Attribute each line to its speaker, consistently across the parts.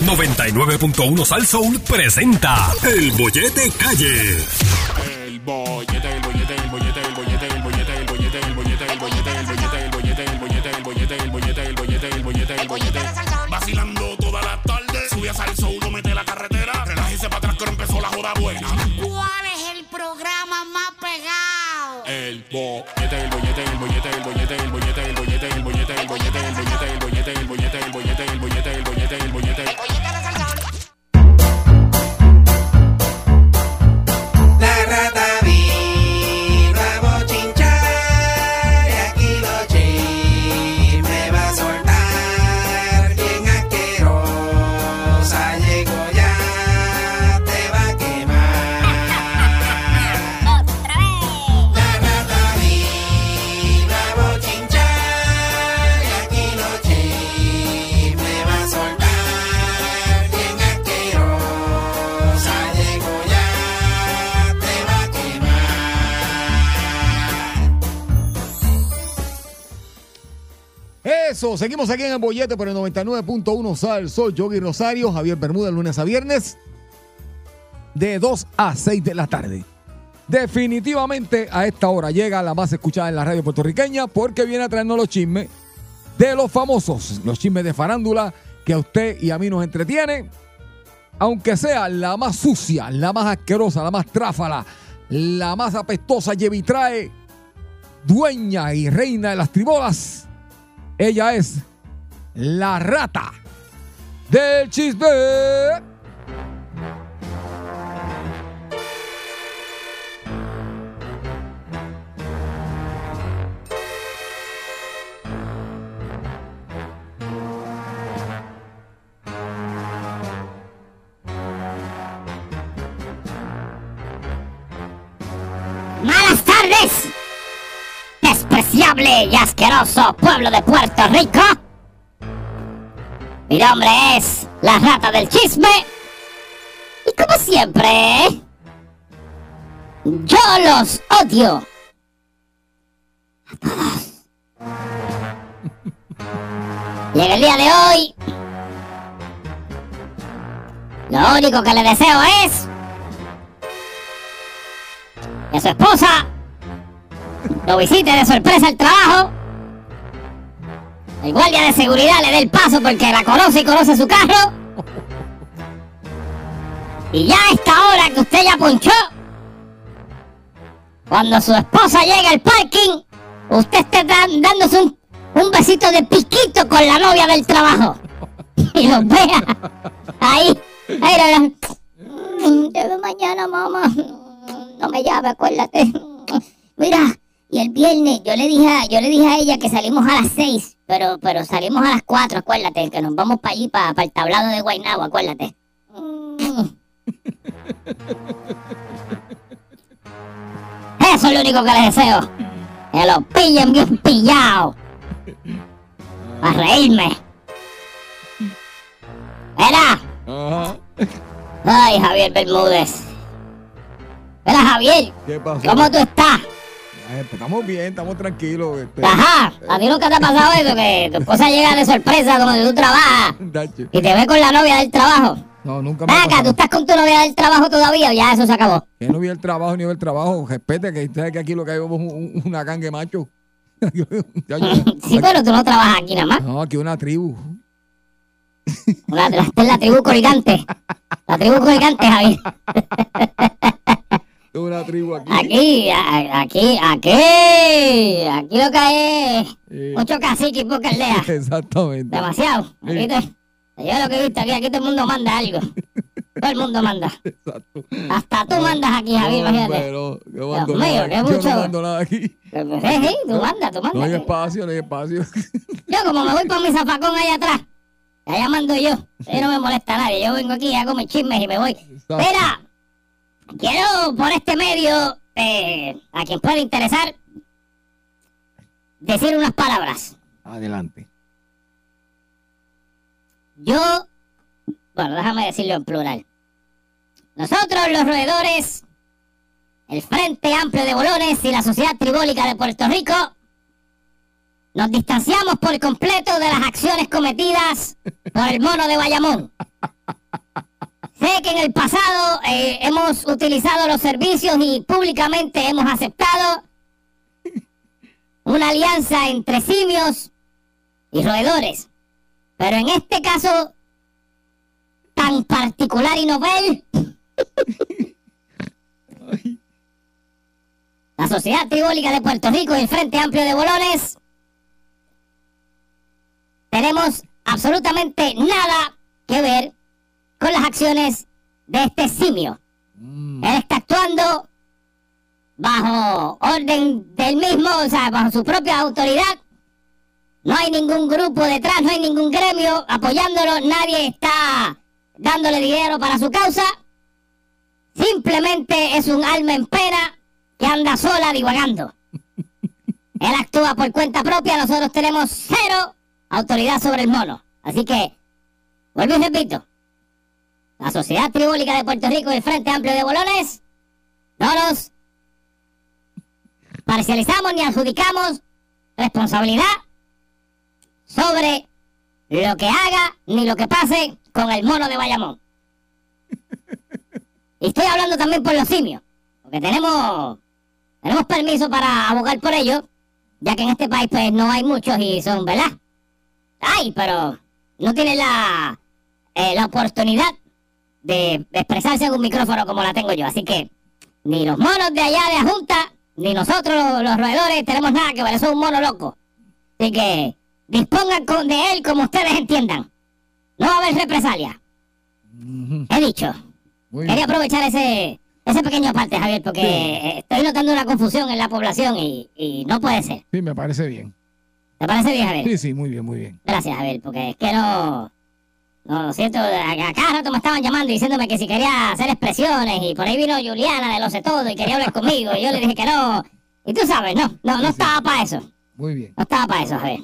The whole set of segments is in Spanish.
Speaker 1: 99.1 Sal Soul presenta El Bollete Calle.
Speaker 2: El bollete,
Speaker 3: Seguimos aquí en el bollete por el 99.1 Sal Sol, Yogi Rosario, Javier Bermúdez, lunes a viernes, de 2 a 6 de la tarde. Definitivamente a esta hora llega la más escuchada en la radio puertorriqueña porque viene a traernos los chismes de los famosos, los chismes de farándula que a usted y a mí nos entretiene, aunque sea la más sucia, la más asquerosa, la más tráfala, la más apestosa llevitrae, dueña y reina de las tribolas. Ella es la rata del chisme.
Speaker 4: Y asqueroso pueblo de Puerto Rico. Mi nombre es la rata del chisme. Y como siempre, yo los odio. A todos. En el día de hoy, lo único que le deseo es que su esposa lo visite de sorpresa al trabajo. El guardia de seguridad le dé el paso porque la conoce y conoce su carro. Y ya a esta hora que usted ya ponchó, cuando su esposa llegue al parking, usted dan- dándose un, un besito de piquito con la novia del trabajo. Y los vea ahí. ahí mañana, mamá. No me llame, acuérdate. Mira, y el viernes yo le dije a, yo le dije a ella que salimos a las seis, pero, pero salimos a las cuatro, acuérdate, que nos vamos para allí, para, el tablado de Guaynabo, acuérdate. Mm. Eso es lo único que les deseo. Que lo pillen bien pillado. Para reírme.
Speaker 3: Ajá.
Speaker 4: Ay, Javier Bermúdez. Mira, Javier,
Speaker 3: ¿Qué pasó?
Speaker 4: ¿cómo tú estás?
Speaker 3: Ay, pues estamos bien, estamos tranquilos. Este,
Speaker 4: Ajá, ¿a ti nunca te ha pasado eso? Que tu esposa llega de sorpresa donde tú trabajas y te ve con la novia del trabajo.
Speaker 3: No, nunca me
Speaker 4: acá, ¿tú estás con tu novia del trabajo todavía o ya eso se acabó?
Speaker 3: Que no vi el trabajo ni el trabajo. Respete que usted sabe que aquí lo que hay es un- un- una gangue macho. Yo-
Speaker 4: Sí, pero tú no trabajas aquí nada más.
Speaker 3: no, aquí una tribu.
Speaker 4: Esta es la tribu colgante. La tribu colgante, Javier.
Speaker 3: Una tribu aquí.
Speaker 4: Aquí, a- aquí, aquí. Aquí lo que hay es
Speaker 3: Eh,
Speaker 4: mucho cacique y poca aldea.
Speaker 3: Exactamente.
Speaker 4: Demasiado.
Speaker 3: Sí.
Speaker 4: Aquí te- yo lo que he visto aquí, aquí todo el mundo manda algo. Todo el mundo manda.
Speaker 3: Exacto.
Speaker 4: Hasta tú mandas aquí, Javier, imagínate.
Speaker 3: Pero, yo mando
Speaker 4: Dios mío, qué
Speaker 3: Yo
Speaker 4: mucho.
Speaker 3: no mando nada aquí.
Speaker 4: Sí, sí, tú mandas, tú
Speaker 3: No hay
Speaker 4: mandas.
Speaker 3: espacio, no hay espacio.
Speaker 4: Yo como me voy para mi zafacón allá atrás, allá mando yo. Ahí no me molesta nadie. Yo vengo aquí, hago mis chismes y me voy. Mira, quiero por este medio, eh, a quien pueda interesar, decir unas palabras.
Speaker 3: Adelante.
Speaker 4: Yo, bueno, déjame decirlo en plural. Nosotros, los roedores, el Frente Amplio de Bolones y la Sociedad Tribólica de Puerto Rico, nos distanciamos por completo de las acciones cometidas por el mono de Bayamón. Sé que en el pasado eh, hemos utilizado los servicios y públicamente hemos aceptado una alianza entre simios y roedores. Pero en este caso tan particular y novel, la Sociedad Tribólica de Puerto Rico y el Frente Amplio de Bolones tenemos absolutamente nada que ver con las acciones de este simio. Él está actuando bajo orden del mismo, o sea, bajo su propia autoridad. No hay ningún grupo detrás, no hay ningún gremio apoyándolo, nadie está dándole dinero para su causa. Simplemente es un alma en pena que anda sola divagando. Él actúa por cuenta propia, nosotros tenemos cero autoridad sobre el mono. Así que, vuelvo y repito, la Sociedad Tribólica de Puerto Rico y el Frente Amplio de Bolones no nos parcializamos ni adjudicamos responsabilidad sobre lo que haga ni lo que pase con el mono de Bayamón. Y estoy hablando también por los simios, porque tenemos, tenemos permiso para abogar por ellos, ya que en este país pues no hay muchos y son, ¿verdad? Ay, pero no tienen la, eh, la oportunidad de expresarse en un micrófono como la tengo yo. Así que ni los monos de allá de la Junta, ni nosotros los, los roedores tenemos nada que ver. Eso es un mono loco. Así que dispongan con- de él como ustedes entiendan. No va a haber represalia. He dicho.
Speaker 3: Muy
Speaker 4: Quería
Speaker 3: bien.
Speaker 4: aprovechar ese, ese pequeño parte, Javier, porque estoy notando una confusión en la población y, y no puede ser.
Speaker 3: Sí, me parece bien.
Speaker 4: ¿Te parece bien, Javier?
Speaker 3: Sí, sí, muy bien, muy bien.
Speaker 4: Gracias, Javier, porque es que no. No, lo siento, a, cada rato me estaban llamando diciéndome que si quería hacer expresiones y por ahí vino Juliana de Lo sé todo y quería hablar conmigo y yo le dije que no. Y tú sabes, no, no, no estaba para eso.
Speaker 3: Muy bien.
Speaker 4: No estaba para eso, Javier.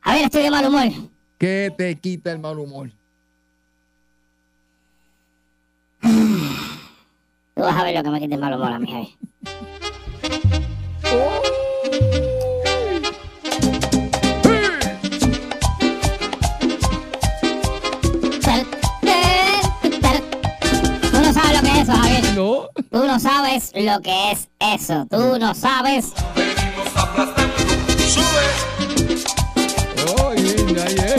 Speaker 4: Javier, estoy de mal humor.
Speaker 3: ¿Qué te quita el mal humor?
Speaker 4: Tú vas a ver lo que me quita el mal humor a mí, Javier. No. Tú no sabes lo que es eso. Tú no sabes.
Speaker 3: Oh, ya, ya.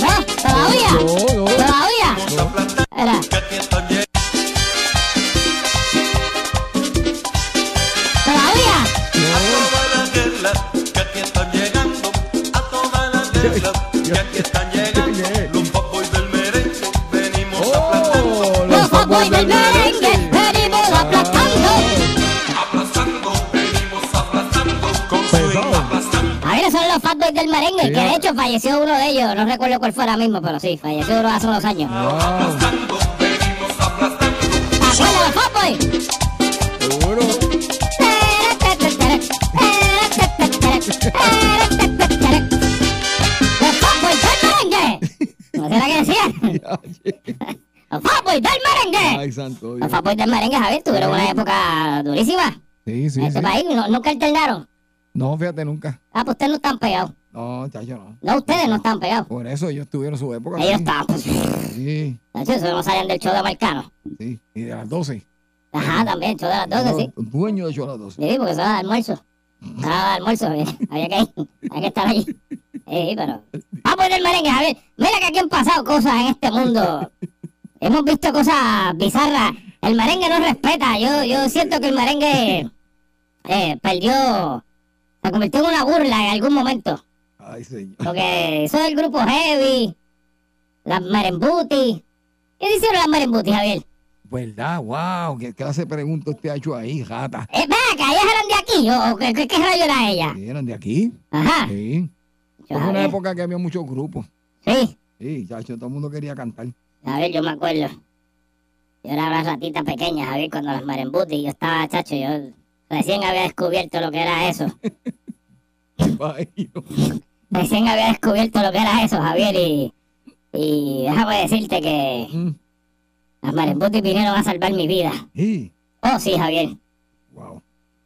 Speaker 4: ¿No? ¿Todavía?
Speaker 3: No, no.
Speaker 4: ¿Todavía? ¿Todavía?
Speaker 5: aquí están Fuckboys del merengue venimos aplastando.
Speaker 4: aplastando,
Speaker 5: venimos aplastando, con swing aplastando.
Speaker 4: Javier, son los fatboys del merengue,
Speaker 3: Sí.
Speaker 4: que de hecho falleció uno de ellos. No recuerdo cuál fue ahora mismo, pero sí, falleció uno hace unos años.
Speaker 3: Wow,
Speaker 4: ¿Te acuerdas de los fatboys?
Speaker 3: seguro.
Speaker 4: Los fatboys del merengue. ¿No será que decía? Los fatboys del merengue.
Speaker 3: Ay, santo Dios.
Speaker 4: Los fatboys del merengue, Javier, tuvieron una época durísima.
Speaker 3: Sí, sí,
Speaker 4: En este
Speaker 3: sí.
Speaker 4: país no- nunca alternaron.
Speaker 3: No, fíjate nunca.
Speaker 4: Ah, pues ustedes no están pegados.
Speaker 3: No, chacho, no.
Speaker 4: No, ustedes no están pegados.
Speaker 3: Por eso ellos tuvieron su época.
Speaker 4: Ellos
Speaker 3: sí.
Speaker 4: están, pues.
Speaker 3: Sí,
Speaker 4: Chacho, Eso no salían del show de Marcano.
Speaker 3: sí. Y de las 12.
Speaker 4: Ajá, también, show de las 12, sí.
Speaker 3: Dueño de show a las 12.
Speaker 4: Sí, porque eso era de almuerzo. Era de almuerzo, había que ir, había que estar allí. Sí, pero. Vamos del merengue, Javier. Mira que aquí han pasado cosas en este mundo. Hemos visto cosas bizarras. El merengue no respeta. Yo, yo siento que el merengue eh, perdió. Se convirtió en una burla en algún momento.
Speaker 3: Ay, señor.
Speaker 4: Porque eso del grupo Heavy, las merembuti. ¿Qué hicieron las merembuti, Javier?
Speaker 3: ¿Verdad? Wow, ¿qué clase de preguntas te ha hecho ahí, gata?
Speaker 4: Eh, acá, ¿ellas eran de aquí? ¿O qué, qué, qué rayo era ella?
Speaker 3: ¿Sí, ¿Eran de aquí?
Speaker 4: Ajá.
Speaker 3: Sí. Fue una época que había muchos grupos.
Speaker 4: Sí.
Speaker 3: Sí, chacho, todo el mundo quería cantar.
Speaker 4: A ver, yo me acuerdo. Yo era una ratita pequeña, Javier, cuando las marembuti. Yo estaba, chacho, yo recién había descubierto lo que era eso. Recién había descubierto lo que era eso, Javier, y... Y déjame decirte que
Speaker 3: Mm,
Speaker 4: las marembuti vinieron a salvar mi vida.
Speaker 3: Sí,
Speaker 4: Oh, sí, Javier.
Speaker 3: wow.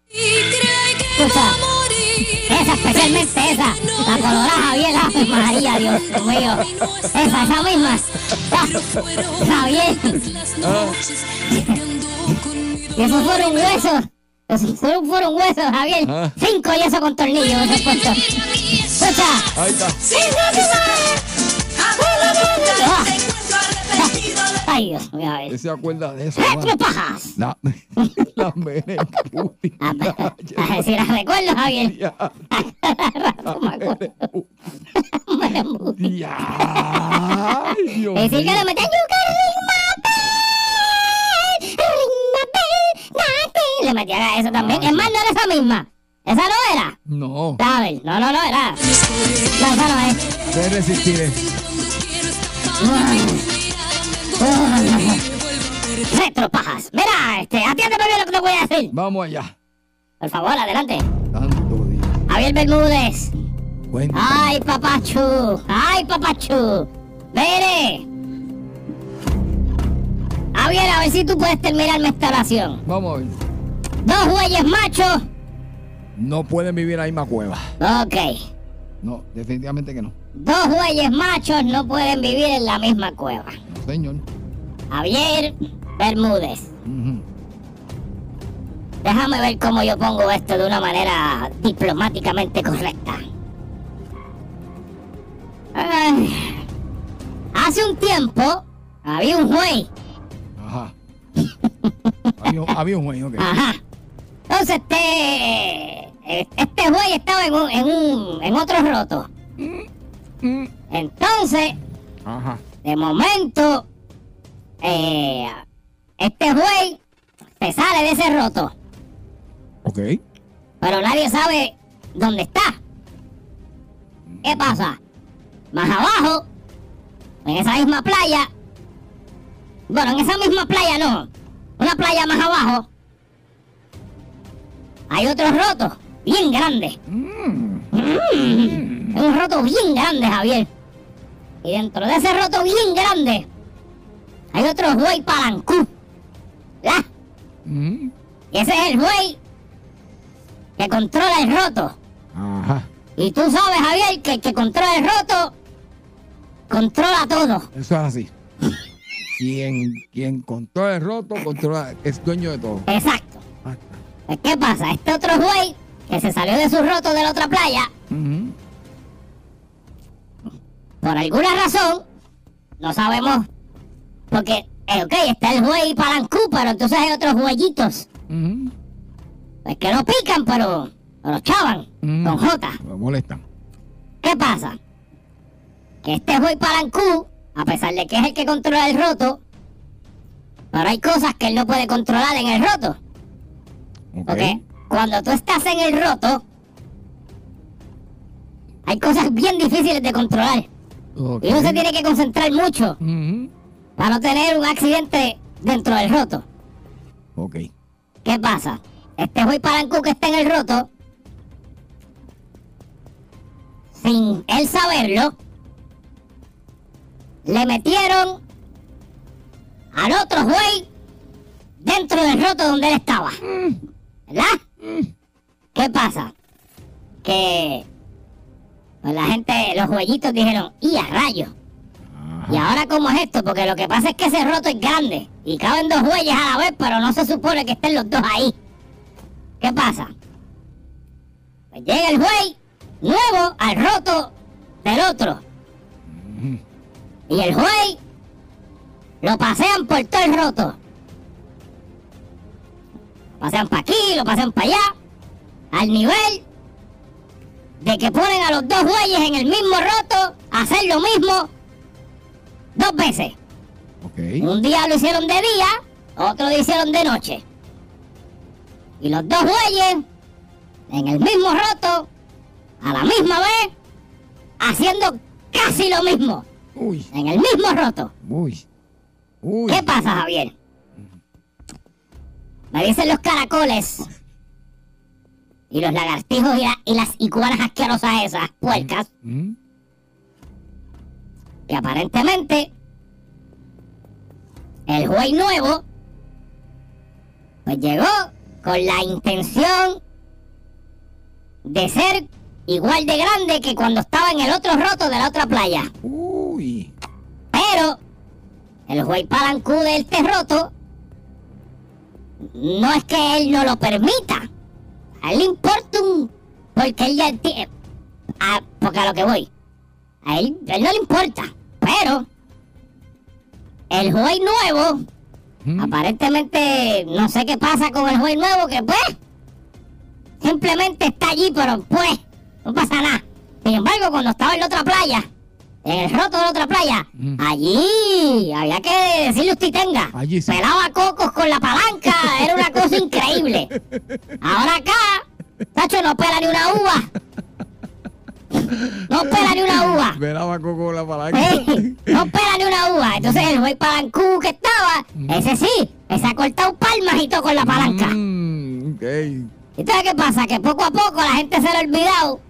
Speaker 4: Escucha, esas pequeñas la colorada Javier, María, Dios mío. Esa, esa misma. Ah, Javier. Y esos fueron huesos. Esos fueron, fueron huesos, Javier.
Speaker 3: Ah.
Speaker 4: Cinco y eso con tornillos. Escucha.
Speaker 3: Ahí está.
Speaker 4: Ah. Ay, Dios mío, Javier.
Speaker 3: ¿Usted se acuerda de eso?
Speaker 4: ¡Retro
Speaker 3: mano?
Speaker 4: pajas!
Speaker 3: La.
Speaker 4: A ver si la recuerdo, Javier.
Speaker 3: Ya,
Speaker 4: Es decir, que le metían yuca, ring Le metían a eso también. Es más, no era esa misma. Esa no era.
Speaker 3: No,
Speaker 4: A ver, no, no, no era. No, esa no es.
Speaker 3: de resistir. Eh.
Speaker 4: Retro pajas. Mira, este, atiéndeme bien lo que te voy a decir.
Speaker 3: Vamos allá.
Speaker 4: Por favor, adelante.
Speaker 3: Tanto día.
Speaker 4: Javier Bermúdez.
Speaker 3: Cuéntame.
Speaker 4: Ay, papachu. Ay, papachu. Mire. Javier, a ver si tú puedes terminarme esta oración.
Speaker 3: Vamos a ver.
Speaker 4: Dos bueyes machos.
Speaker 3: No pueden vivir en la misma cueva.
Speaker 4: Ok.
Speaker 3: No, definitivamente que no.
Speaker 4: Dos bueyes machos no pueden vivir en la misma cueva.
Speaker 3: Señor.
Speaker 4: Javier Bermúdez. Déjame ver cómo yo pongo esto de una manera diplomáticamente correcta. Hace un tiempo había un juez.
Speaker 3: Ajá. había, un- había un juez, ok.
Speaker 4: Ajá. Entonces este este juez estaba en un, en un en otro roto. Entonces
Speaker 3: Ajá.
Speaker 4: de momento eh, este juez se sale de ese roto.
Speaker 3: Ok.
Speaker 4: pero nadie sabe dónde está. ¿Qué pasa? Más abajo, en esa misma playa, bueno, en esa misma playa no, una playa más abajo, hay otro roto, bien grande. Mm, Es un roto bien grande, Javier. Y dentro de ese roto bien grande, hay otro güey palancú.
Speaker 3: Mm.
Speaker 4: Y ese es el güey que controla el roto.
Speaker 3: Ajá.
Speaker 4: Y tú sabes, Javier, que el que controla el roto, controla todo.
Speaker 3: Eso es así. Quien, quien controla el roto, controla, es dueño de todo.
Speaker 4: Exacto. ¿Qué pasa? Este otro güey que se salió de su roto de la otra playa, por alguna razón, no sabemos, porque, eh, ok, está el güey palancú, pero entonces hay otros güeyitos,
Speaker 3: Ujú.
Speaker 4: pues que no pican, pero, pero chavan,
Speaker 3: Mm.
Speaker 4: con J.
Speaker 3: Me molestan.
Speaker 4: ¿Qué pasa? Que este güey palancú, a pesar de que es el que controla el roto, pero hay cosas que él no puede controlar en el roto.
Speaker 3: Ok.
Speaker 4: Porque cuando tú estás en el roto, hay cosas bien difíciles de controlar. Y uno se tiene que concentrar mucho para no tener un accidente dentro del roto.
Speaker 3: Ok.
Speaker 4: ¿Qué pasa? Este güey palancú que está en el roto, sin él saberlo, le metieron al otro güey dentro del roto donde él estaba. ¿Verdad? ¿Qué pasa? Que pues la gente, los güeyitos dijeron, ¡y a rayos! ¿Y ahora cómo es esto? Porque lo que pasa es que ese roto es grande y caben dos güeyes a la vez, pero no se supone que estén los dos ahí. ¿Qué pasa? Pues llega el güey nuevo al roto del otro. Y el güey lo pasean por todo el roto. Lo pasean para aquí, lo pasean para allá, al nivel de que ponen a los dos güeyes en el mismo roto a hacer lo mismo dos veces.
Speaker 3: Ok.
Speaker 4: Un día lo hicieron de día, otro lo hicieron de noche. Y los dos güeyes, en el mismo roto, a la misma vez, haciendo casi lo mismo,
Speaker 3: Uy.
Speaker 4: en el mismo roto.
Speaker 3: Uy. Uy.
Speaker 4: ¿Qué pasa, Javier? Me dicen los caracoles y los lagartijos y, la- y las iguanas asquerosas esas, puercas,
Speaker 3: Mm.
Speaker 4: que aparentemente el juez nuevo pues llegó con la intención de ser igual de grande que cuando estaba en el otro roto de la otra playa.
Speaker 3: Uy.
Speaker 4: Pero el juez Palancú de este roto no es que él no lo permita. A él le importa un... Porque él ya tiene... a- porque a lo que voy. A él, a él no le importa. Pero el juez nuevo, aparentemente no sé qué pasa con el juez nuevo, que pues simplemente está allí, pero pues no pasa nada. Sin embargo, cuando estaba en la otra playa, en el roto de la otra playa, allí había que decirle usted tenga.
Speaker 3: Allí sí.
Speaker 4: Pelaba cocos con la palanca, era una cosa increíble. Ahora acá, Tacho no pela ni una uva. No pela ni una uva.
Speaker 3: Velaba coco la palanca.
Speaker 4: No pela ni una uva. Entonces el juez palancú que estaba, ese sí, ese ha cortado palmas y todo con la palanca.
Speaker 3: Mm, ok.
Speaker 4: ¿Y sabes qué pasa? Que poco a poco la gente se le ha olvidado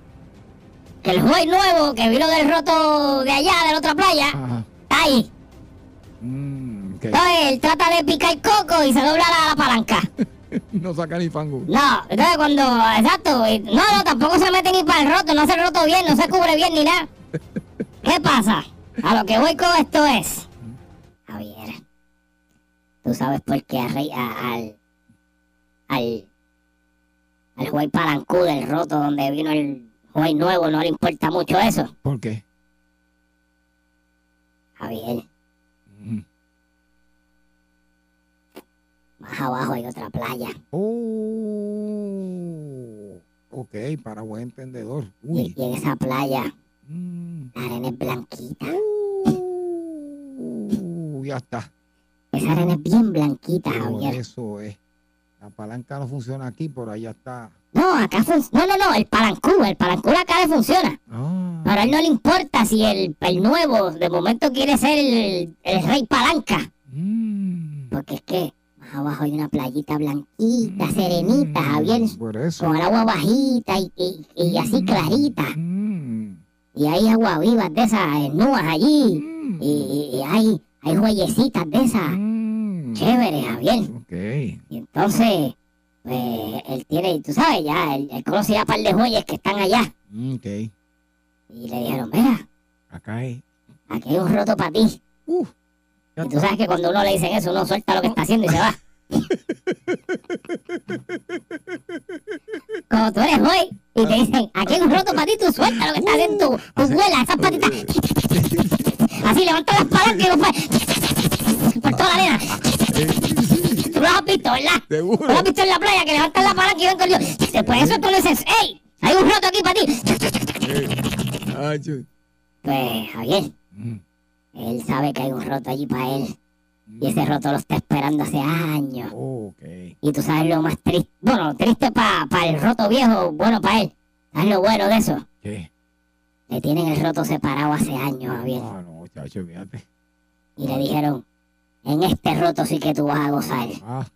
Speaker 4: que el juez nuevo que vino del roto de allá, de la otra playa,
Speaker 3: Ajá.
Speaker 4: está ahí.
Speaker 3: Mm.
Speaker 4: Entonces él trata de picar coco y se dobla la, la palanca.
Speaker 3: No saca ni fango.
Speaker 4: No, entonces cuando, exacto, no, no, tampoco se mete ni para el roto, no hace el roto bien, no se cubre bien ni nada. ¿Qué pasa? A lo que voy con esto es, Javier, tú sabes por qué a- al, al, al juez Palancú del roto donde vino el juez nuevo no le importa mucho eso,
Speaker 3: ¿Por qué?
Speaker 4: Javier.
Speaker 3: Mm.
Speaker 4: Más abajo hay otra playa.
Speaker 3: Oh. Ok, para buen entendedor.
Speaker 4: Y,
Speaker 3: Uy.
Speaker 4: y en esa playa
Speaker 3: Mm.
Speaker 4: la arena es blanquita.
Speaker 3: Uh, ya está.
Speaker 4: Esa arena es bien blanquita,
Speaker 3: Por
Speaker 4: Javier.
Speaker 3: eso es. La palanca no funciona aquí, por allá está.
Speaker 4: No, acá funciona. No, no, no, el palancú, el palancú acá le funciona.
Speaker 3: Ah.
Speaker 4: Pero a él no le importa si el, el nuevo de momento quiere ser el, el rey palanca.
Speaker 3: Mm.
Speaker 4: Porque es que más abajo hay una playita blanquita, serenita, Javier.
Speaker 3: Por eso.
Speaker 4: Con el agua bajita y, y- y así clarita.
Speaker 3: Mm.
Speaker 4: Y hay agua vivas de esas nuas allí.
Speaker 3: Mm.
Speaker 4: Y, y- hay, hay huellecitas de esas.
Speaker 3: Mm.
Speaker 4: Chévere, Javier.
Speaker 3: Ok.
Speaker 4: Y entonces, pues, él tiene, tú sabes, ya, él, él conoce ya un par de joyas que están allá.
Speaker 3: Mm, Ok.
Speaker 4: Y le dijeron, mira,
Speaker 3: Acá es.
Speaker 4: aquí hay un roto para ti.
Speaker 3: Uh,
Speaker 4: Y tú sabes que cuando uno le dicen eso, uno suelta lo que está haciendo y se va. Como tú eres hoy y te dicen, aquí hay un roto para ti, tú suelta lo que está haciendo tu, tu vuela, esas patitas. Así, levanta las palancas y los pa- por toda la arena. Tú lo has visto, ¿verdad?
Speaker 3: Seguro.
Speaker 4: Has visto en la playa que levantan la palanca y ven con Dios. Después de eso tú le dices, ¡Ey! Hay un roto aquí para ti.
Speaker 3: Ay,
Speaker 4: Pues, Javier,
Speaker 3: Mm.
Speaker 4: él sabe que hay un roto allí para él. Y ese roto lo está esperando hace años.
Speaker 3: Ok.
Speaker 4: Y tú sabes lo más triste, bueno, triste para el roto viejo, bueno para él. ¿Sabes lo bueno de eso?
Speaker 3: ¿Qué?
Speaker 4: Le tienen el roto separado hace años, Javier.
Speaker 3: Ah, no, chacho, fíjate.
Speaker 4: Y le dijeron, en este roto sí que tú vas a gozar.
Speaker 3: Ah.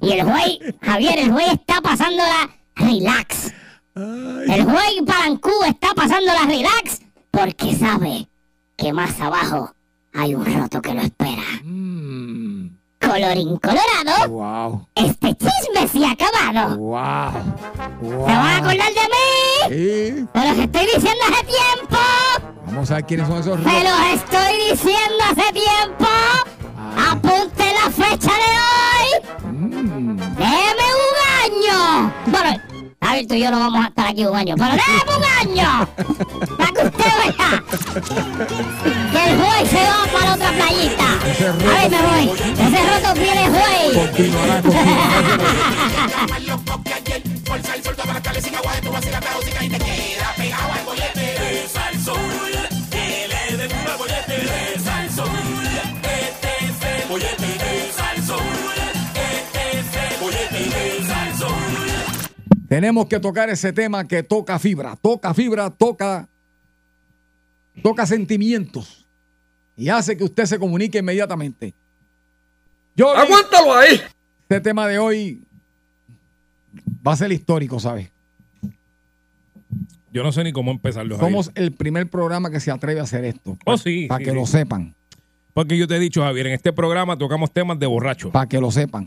Speaker 4: Y el juez, Javier, el juez está pasándola relax. El juez Palancú está pasándola relax porque sabe que más abajo hay un roto que lo espera.
Speaker 3: Mm.
Speaker 4: Colorín colorado,
Speaker 3: Wow.
Speaker 4: este chisme se ha acabado.
Speaker 3: Wow. Wow.
Speaker 4: ¿Se van a acordar de mí?
Speaker 3: Sí.
Speaker 4: Te los estoy diciendo hace tiempo.
Speaker 3: Vamos a ver quiénes son esos
Speaker 4: Te los estoy diciendo hace tiempo.
Speaker 3: Ah.
Speaker 4: Apunte la fecha de hoy.
Speaker 3: Mm.
Speaker 4: Déme un año. Bueno, a ver, tú y yo no vamos a estar aquí un año, pero déme un año. Para que usted vea. Que el juez se va para otra playita.
Speaker 3: Roto-
Speaker 4: ver, me voy. Ese roto viene.
Speaker 3: Continuará, continuará. Tenemos que tocar ese tema que toca fibra, toca fibra, toca, toca sentimientos y hace que usted se comunique inmediatamente. Yo
Speaker 6: ¡Aguántalo ahí!
Speaker 3: este tema de hoy va a ser histórico, ¿sabes?
Speaker 6: Yo no sé ni cómo empezarlo. Javier.
Speaker 3: Somos el primer programa que se atreve a hacer esto.
Speaker 6: Oh, sí,
Speaker 3: Para
Speaker 6: sí,
Speaker 3: que
Speaker 6: sí.
Speaker 3: lo sepan,
Speaker 6: Porque yo te he dicho, Javier, en este programa tocamos temas de borracho.
Speaker 3: para que lo sepan.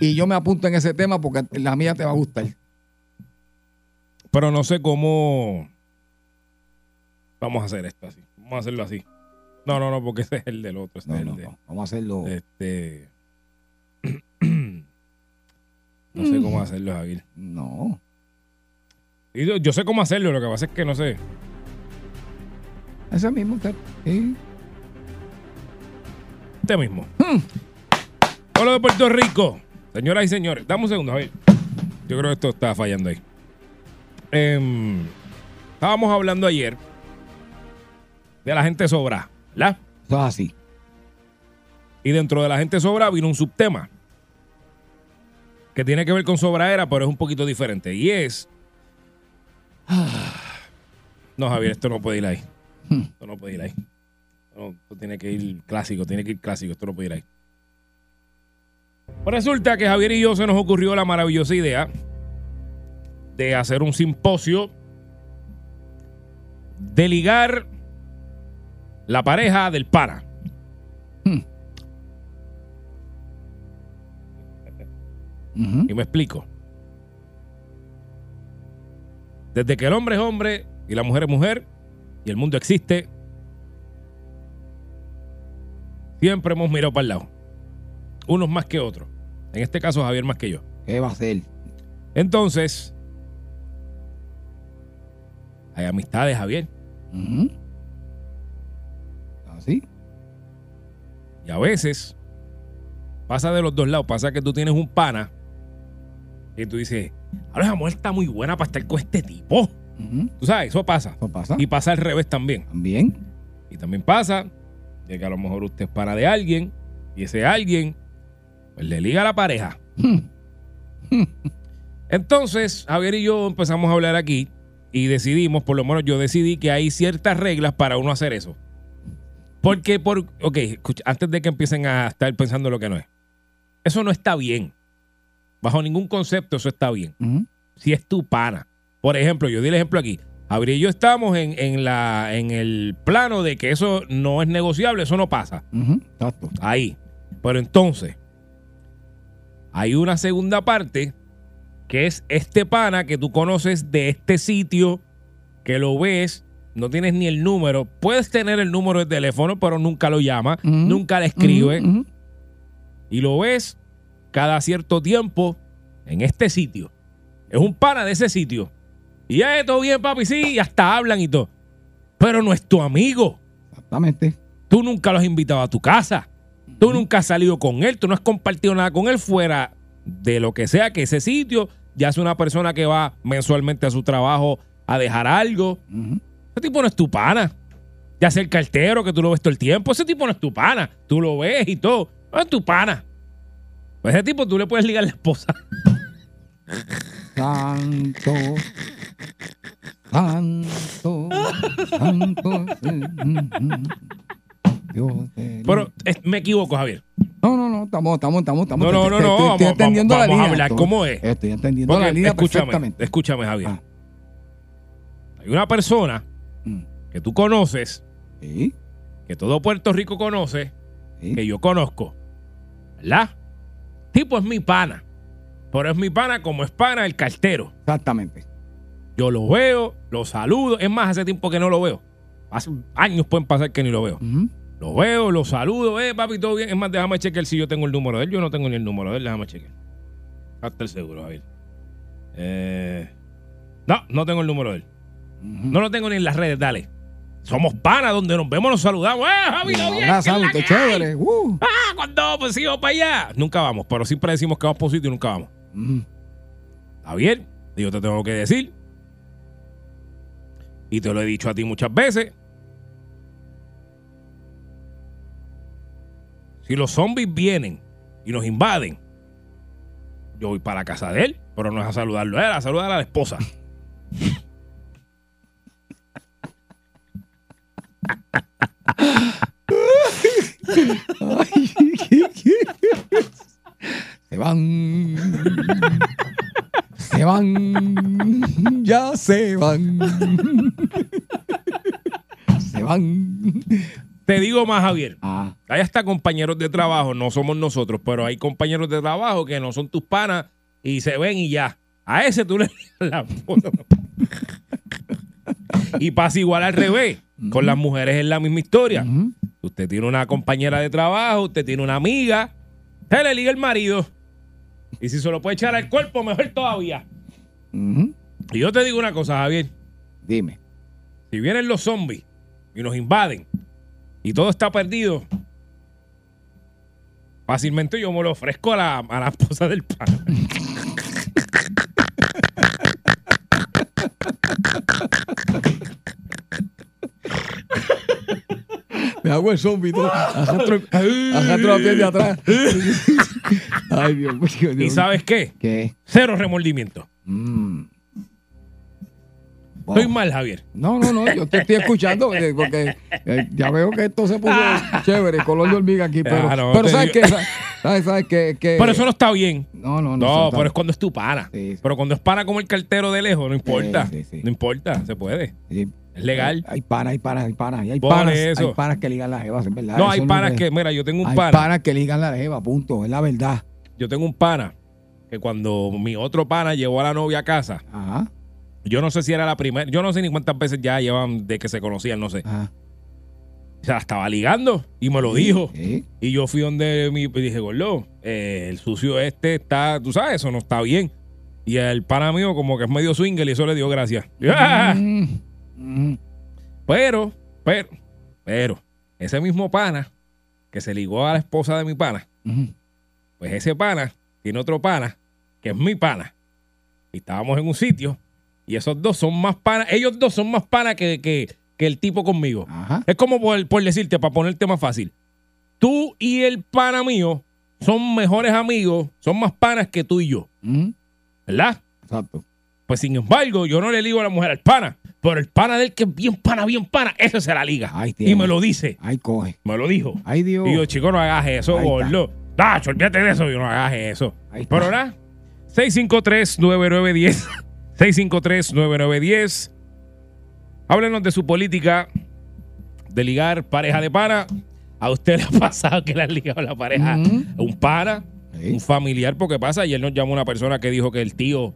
Speaker 3: Y yo me apunto en ese tema porque la mía te va a gustar.
Speaker 6: Pero no sé cómo. Vamos a hacer esto así. Vamos a hacerlo así. No, no, no, porque ese es el del otro.
Speaker 3: No,
Speaker 6: es el
Speaker 3: no,
Speaker 6: de.
Speaker 3: no. Vamos a hacerlo.
Speaker 6: Este. no sé cómo hacerlo, Javier.
Speaker 3: No.
Speaker 6: Y yo, yo sé cómo hacerlo, lo que pasa es que no sé.
Speaker 3: Ese mismo. usted.
Speaker 6: Este mismo. Pueblo de Puerto Rico. Señoras y señores, dame un segundo, Javier. Yo creo que esto está fallando ahí. Em, estábamos hablando ayer de la gente sobra, ¿verdad?
Speaker 3: Eso es así.
Speaker 6: Y dentro de la gente sobra vino un subtema que tiene que ver con sobraera, pero es un poquito diferente. Y es. No, Javier, esto no puede ir ahí. Esto no puede ir ahí. No, esto tiene que ir clásico, tiene que ir clásico, esto no puede ir ahí. Pues resulta que Javier y yo se nos ocurrió la maravillosa idea de hacer un simposio de ligar la pareja del para.
Speaker 3: Ujú.
Speaker 6: Y me explico. Desde que el hombre es hombre y la mujer es mujer y el mundo existe, siempre hemos mirado para el lado. Unos más que otros. En este caso, Javier más que yo.
Speaker 3: ¿Qué va a hacer?
Speaker 6: Entonces, hay amistades, Javier. Y a veces pasa de los dos lados. Pasa que tú tienes un pana y tú dices, ahora esa mujer está muy buena para estar con este tipo. Tú sabes, eso pasa.
Speaker 3: Eso pasa.
Speaker 6: Y pasa al revés también.
Speaker 3: También.
Speaker 6: Y también pasa de que a lo mejor usted es pana de alguien y ese alguien pues le liga a la pareja. Entonces, Javier y yo empezamos a hablar aquí y decidimos, por lo menos yo decidí que hay ciertas reglas para uno hacer eso. Porque, por, ok, escucha, antes de que empiecen a estar pensando lo que no es. Eso no está bien. Bajo ningún concepto eso está bien. Si es tu pana. Por ejemplo, yo di el ejemplo aquí. Javier y yo estamos en, en la, en el plano de que eso no es negociable, eso no pasa.
Speaker 3: Exacto.
Speaker 6: Ahí. Pero entonces, hay una segunda parte que es este pana que tú conoces de este sitio, que lo ves, no tienes ni el número. Puedes tener el número de teléfono, pero nunca lo llama, nunca le escribe. Y lo ves cada cierto tiempo en este sitio. Es un pana de ese sitio. Y eh, todo bien, papi, sí, y hasta hablan y todo. Pero no es tu amigo.
Speaker 3: Exactamente.
Speaker 6: Tú nunca lo has invitado a tu casa. Tú nunca has salido con él. Tú no has compartido nada con él fuera de lo que sea que ese sitio ya es una persona que va mensualmente a su trabajo a dejar algo. Ese tipo no es tu pana. Ya sea el cartero que tú lo ves todo el tiempo. Ese tipo no es tu pana. Tú lo ves y todo. No es tu pana. Pues ese tipo tú le puedes ligar a la esposa.
Speaker 3: Santo. Santo. Santo. Dios de-
Speaker 6: Pero eh, me equivoco, Javier.
Speaker 3: No, no, no, estamos, estamos, estamos, estamos.
Speaker 6: No, no, no, no,
Speaker 3: Estoy,
Speaker 6: vamos-
Speaker 3: entendiendo
Speaker 6: vamos-
Speaker 3: la
Speaker 6: vamos a
Speaker 3: línea.
Speaker 6: hablar
Speaker 3: estoy-
Speaker 6: cómo es.
Speaker 3: Estoy entendiendo
Speaker 6: Porque,
Speaker 3: la línea
Speaker 6: escúchame,
Speaker 3: perfectamente.
Speaker 6: escúchame, Javier.
Speaker 3: Ah.
Speaker 6: Hay una persona
Speaker 3: Mm.
Speaker 6: Que tú conoces,
Speaker 3: Sí,
Speaker 6: que todo Puerto Rico conoce,
Speaker 3: sí.
Speaker 6: que yo conozco. ¿Verdad? Tipo es mi pana. Pero es mi pana como es pana el cartero.
Speaker 3: Exactamente.
Speaker 6: Yo lo veo, lo saludo. Es más, hace tiempo que no lo veo. Hace años pueden pasar que ni lo veo. Lo veo, lo saludo. Eh, papi, todo bien. Es más, déjame chequear si yo tengo el número de él. Yo no tengo ni el número de él. Déjame chequear. Hasta el seguro, Javier. Eh, no, no tengo el número de él. No lo tengo ni en las redes, dale. Somos panas, donde nos vemos, nos saludamos. ¡Eh, Javi, lo bien!
Speaker 3: Ahora
Speaker 6: ¿Qué
Speaker 3: chévere. Uh.
Speaker 6: ¡Ah, cuando pues sí, para allá! Nunca vamos, pero siempre decimos que vamos por sitio y nunca vamos.
Speaker 3: Ujú.
Speaker 6: ¿Está bien? Y Yo te tengo que decir. Y te lo he dicho a ti muchas veces. Si los zombies vienen y nos invaden, yo voy para la casa de él, pero no es a saludarlo a él, a saludar a la esposa.
Speaker 3: Se van. Se van. Ya se van. Se van.
Speaker 6: Te digo más, Javier.
Speaker 3: Ah,
Speaker 6: Hay hasta compañeros de trabajo, no somos nosotros, pero hay compañeros de trabajo que no son tus panas y se ven y ya. A ese tú le la foto. Y pasa igual al revés. Con las mujeres es la misma historia. Usted tiene una compañera de trabajo, usted tiene una amiga, se le liga el marido. Y si se lo puede echar al cuerpo, mejor todavía. Y yo te digo una cosa, Javier.
Speaker 3: Dime.
Speaker 6: Si vienen los zombies y nos invaden y todo está perdido, fácilmente yo me lo ofrezco a la, a la esposa del pan.
Speaker 3: Me hago el zombie. tú. Arrastro, arrastro la piel de atrás. Ay, Dios mío. Dios
Speaker 6: ¿Y sabes qué?
Speaker 3: ¿Qué?
Speaker 6: Cero remordimiento.
Speaker 3: Mm. Wow.
Speaker 6: Estoy mal, Javier.
Speaker 3: No, no, no, yo te estoy escuchando eh, porque eh, ya veo que esto se puso chévere, color de hormiga aquí, pero,
Speaker 6: Ah, no,
Speaker 3: pero ¿sabes qué? ¿Sabes, sabes qué?
Speaker 6: Pero eso no está bien.
Speaker 3: No, no, no.
Speaker 6: No, pero es cuando es tu.
Speaker 3: Sí, sí.
Speaker 6: Pero cuando es pana como el cartero de lejos, no importa.
Speaker 3: sí.
Speaker 6: No importa, se puede. Es legal.
Speaker 3: Hay panas, hay panas, hay panas. Hay panas,
Speaker 6: eso.
Speaker 3: hay panas que ligan la jeva, es verdad.
Speaker 6: No,
Speaker 3: eso
Speaker 6: hay panas que, mira, yo tengo un
Speaker 3: Hay
Speaker 6: pana.
Speaker 3: panas que ligan la jeva, punto, es la verdad.
Speaker 6: Yo tengo un pana que cuando mi otro pana llevó a la novia a casa,
Speaker 3: Ajá,
Speaker 6: yo no sé si era la primera, yo no sé ni cuántas veces ya llevan de que se conocían, no sé.
Speaker 3: ajá.
Speaker 6: O sea, estaba ligando y me lo dijo.
Speaker 3: Sí.
Speaker 6: Y yo fui donde mi, y dije, Gordo, eh, el sucio este está, tú sabes, eso no está bien. Y el pana mío como que es medio swinger y eso le dio gracias.
Speaker 3: Mm.
Speaker 6: Pero, pero, pero, ese mismo pana que se ligó a la esposa de mi pana, pues ese pana tiene otro pana que es mi pana. Y estábamos en un sitio y esos dos son más panas, ellos dos son más panas que, que, que el tipo conmigo.
Speaker 3: Ajá.
Speaker 6: Es como por, por decirte, para ponerte más fácil. Tú y el pana mío son mejores amigos, son más panas que tú y yo,
Speaker 3: Mm,
Speaker 6: ¿verdad?
Speaker 3: Exacto.
Speaker 6: Pues sin embargo, yo no le digo a la mujer al pana, pero el pana del que es bien pana, bien pana, ese se la liga.
Speaker 3: Ahí
Speaker 6: y me lo dice,
Speaker 3: Ahí coge.
Speaker 6: me lo dijo.
Speaker 3: Ay, Dios.
Speaker 6: Y yo, chico, no hagas eso, gordo. Dacho, olvídate de eso, yo no hagas eso. Pero ahora, 653-9910. 653-9910. Háblenos de su política de ligar pareja de pana. ¿A usted le ha pasado que le han ligado la pareja a un pana?
Speaker 3: Sí.
Speaker 6: Un familiar, porque pasa, ayer nos llamó una persona que dijo que el tío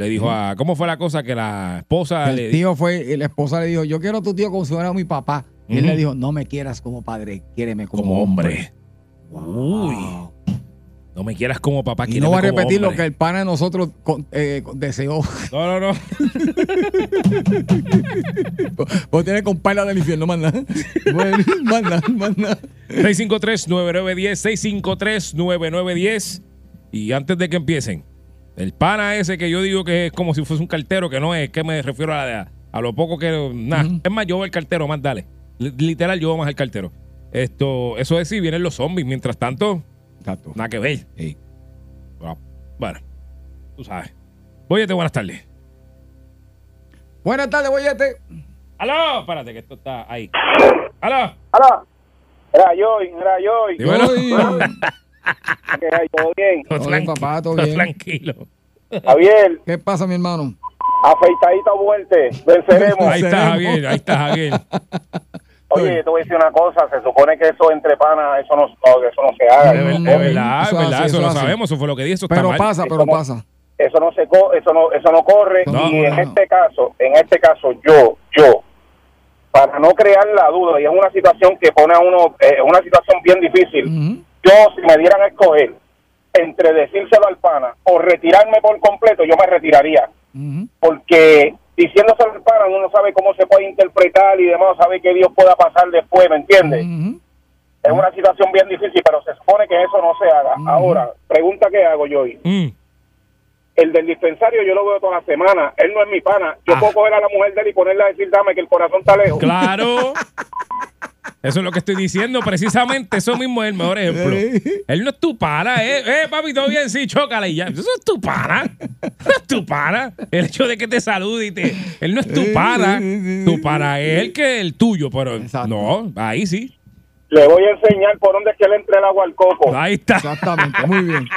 Speaker 6: le dijo a. ¿Cómo fue la cosa? Que la esposa le
Speaker 3: El tío fue, y la esposa le dijo, yo quiero a tu tío como si fuera mi papá. Y él le dijo, no me quieras como padre, quiéreme como,
Speaker 6: como hombre.
Speaker 3: Wow.
Speaker 6: Uy, no me quieras como papá.
Speaker 3: Y no va a repetir lo que el pana de nosotros eh, deseó.
Speaker 6: No, no, no.
Speaker 3: Vos tienes con del infierno, manda. Bueno, manda, manda.
Speaker 6: 653-9910, 653-9910. Y antes de que empiecen, el pana ese que yo digo que es como si fuese un cartero, que no es, que me refiero a, a lo poco que. Nah,
Speaker 3: Ujú.
Speaker 6: es más, yo voy al cartero, más dale. Li- Literal, yo voy más al cartero. Esto, eso es si vienen los zombies. Mientras tanto,
Speaker 3: Exacto.
Speaker 6: nada que ver.
Speaker 3: Sí.
Speaker 6: Bueno, Bueno, tú sabes. Óyete, buenas tardes.
Speaker 3: Buenas tardes, boyete.
Speaker 6: ¡Aló! Espérate, que esto está ahí. ¡Aló!
Speaker 7: Hola. Era yo, era yo. ¿Qué hay? ¿Todo bien?
Speaker 6: Todo
Speaker 3: Todo bien, papá, todo
Speaker 6: todo
Speaker 3: bien.
Speaker 6: tranquilo.
Speaker 7: Javier,
Speaker 3: ¿Qué pasa, mi hermano?
Speaker 7: afeitadita muerte, venceremos.
Speaker 6: Ahí está Javier, ahí está Javier.
Speaker 7: Oye, te voy a decir una cosa, se supone que eso entre panas, eso no, eso no se haga.
Speaker 6: Es verdad,
Speaker 3: Eso
Speaker 6: verdad,
Speaker 3: así,
Speaker 6: eso
Speaker 3: eso
Speaker 6: lo sabemos, eso fue lo que dije, eso está
Speaker 3: Pero
Speaker 6: mal.
Speaker 3: pasa, pero pasa.
Speaker 7: eso no se co- eso no eso no corre
Speaker 3: No,
Speaker 7: y en
Speaker 3: no.
Speaker 7: este caso, en este caso yo, yo para no crear la duda y es una situación que pone a uno eh, es una situación bien difícil. Yo si me dieran a escoger entre decírselo al pana o retirarme por completo, yo me retiraría. Porque diciéndoselo al pana uno no sabe cómo se puede interpretar y demás, sabe que Dios pueda pasar después, ¿me entiendes? Es una situación bien difícil, pero se supone que eso no se haga. Ahora, pregunta que hago yo hoy.
Speaker 6: Mm.
Speaker 7: El del dispensario yo lo veo toda la semana, él no es mi pana. Yo
Speaker 6: Ah.
Speaker 7: puedo coger a la mujer de él y ponerle a decir, dame que el corazón está lejos.
Speaker 6: Claro. Eso es lo que estoy diciendo, precisamente. Eso mismo es el mejor ejemplo. Él no es tu pana, ¿eh? Eh, papi, todo bien, sí, chócala y ya. Eso es tu pana. No es tu pana. El hecho de que te salude y te. Él no es tu pana. Tu pana es el que el tuyo, pero
Speaker 3: Exacto.
Speaker 6: no, ahí sí.
Speaker 7: Le voy a enseñar por dónde es que le entre el agua al coco.
Speaker 6: Ahí está.
Speaker 3: Exactamente, muy bien.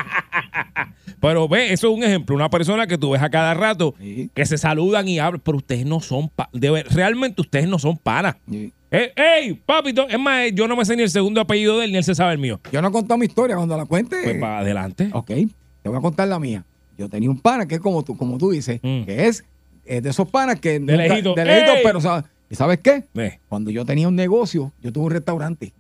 Speaker 6: Pero ve, eso es un ejemplo. Una persona que tú ves a cada rato
Speaker 3: Sí.
Speaker 6: que se saludan y hablan, pero ustedes no son pa- de ver- Realmente ustedes no son panas.
Speaker 3: Sí.
Speaker 6: Eh, ¡Ey, papito! Es más, yo no me sé ni el segundo apellido de él, ni él se sabe el mío.
Speaker 3: Yo no he contado mi historia cuando la cuente.
Speaker 6: Pues para adelante.
Speaker 3: Ok, te voy a contar la mía. Yo tenía un pana que es como tú, como tú dices,
Speaker 6: Mm.
Speaker 3: que es es de esos panas que. nunca-
Speaker 6: lejito.
Speaker 3: de lejito, pero ¿sabes? ¿y sabes qué?
Speaker 6: Eh,
Speaker 3: Cuando yo tenía un negocio, yo tuve un restaurante.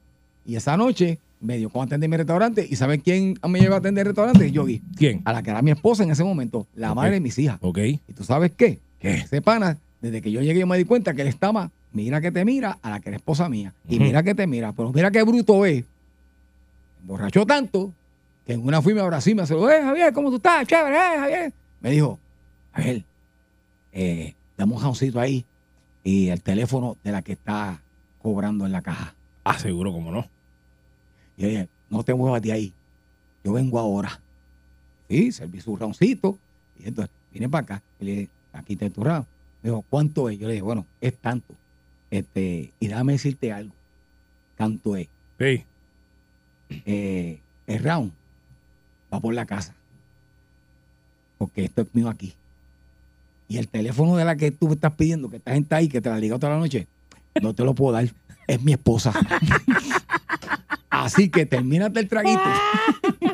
Speaker 3: Y esa noche me dio con atender mi restaurante. ¿Y sabes quién me lleva a atender el restaurante? Yogi.
Speaker 6: ¿Quién?
Speaker 3: A la que era mi esposa en ese momento, la madre de mis hijas.
Speaker 6: Ok.
Speaker 3: ¿Y tú sabes qué?
Speaker 6: ¿Qué?
Speaker 3: Ese pana, desde que yo llegué, yo me di cuenta que él estaba, mira que te mira, a la que era esposa mía. Y mira que te mira. Pero mira qué bruto es. Borrachó tanto que en una fui me abrazó y me saludó. Eh, Javier, ¿cómo tú estás? Chévere, eh, Javier. Me dijo, Javier, eh, dame un jamoncito ahí y el teléfono de la que está cobrando en la caja.
Speaker 6: Ah, seguro, como no.
Speaker 3: Y dije, no te muevas de ahí. Yo vengo ahora. Sí, serví su roundcito. Y entonces vine para acá. Y le dije, aquí está tu round. Me dijo, ¿cuánto es? Yo le dije, bueno, es tanto. Este, y déjame decirte algo. Tanto es.
Speaker 6: Sí.
Speaker 3: Eh, el round va por la casa. Porque esto es mío aquí. Y el teléfono de la que tú me estás pidiendo, que esta gente ahí, que te la liga toda la noche, no te lo puedo dar. Es mi esposa. Así que termínate el traguito.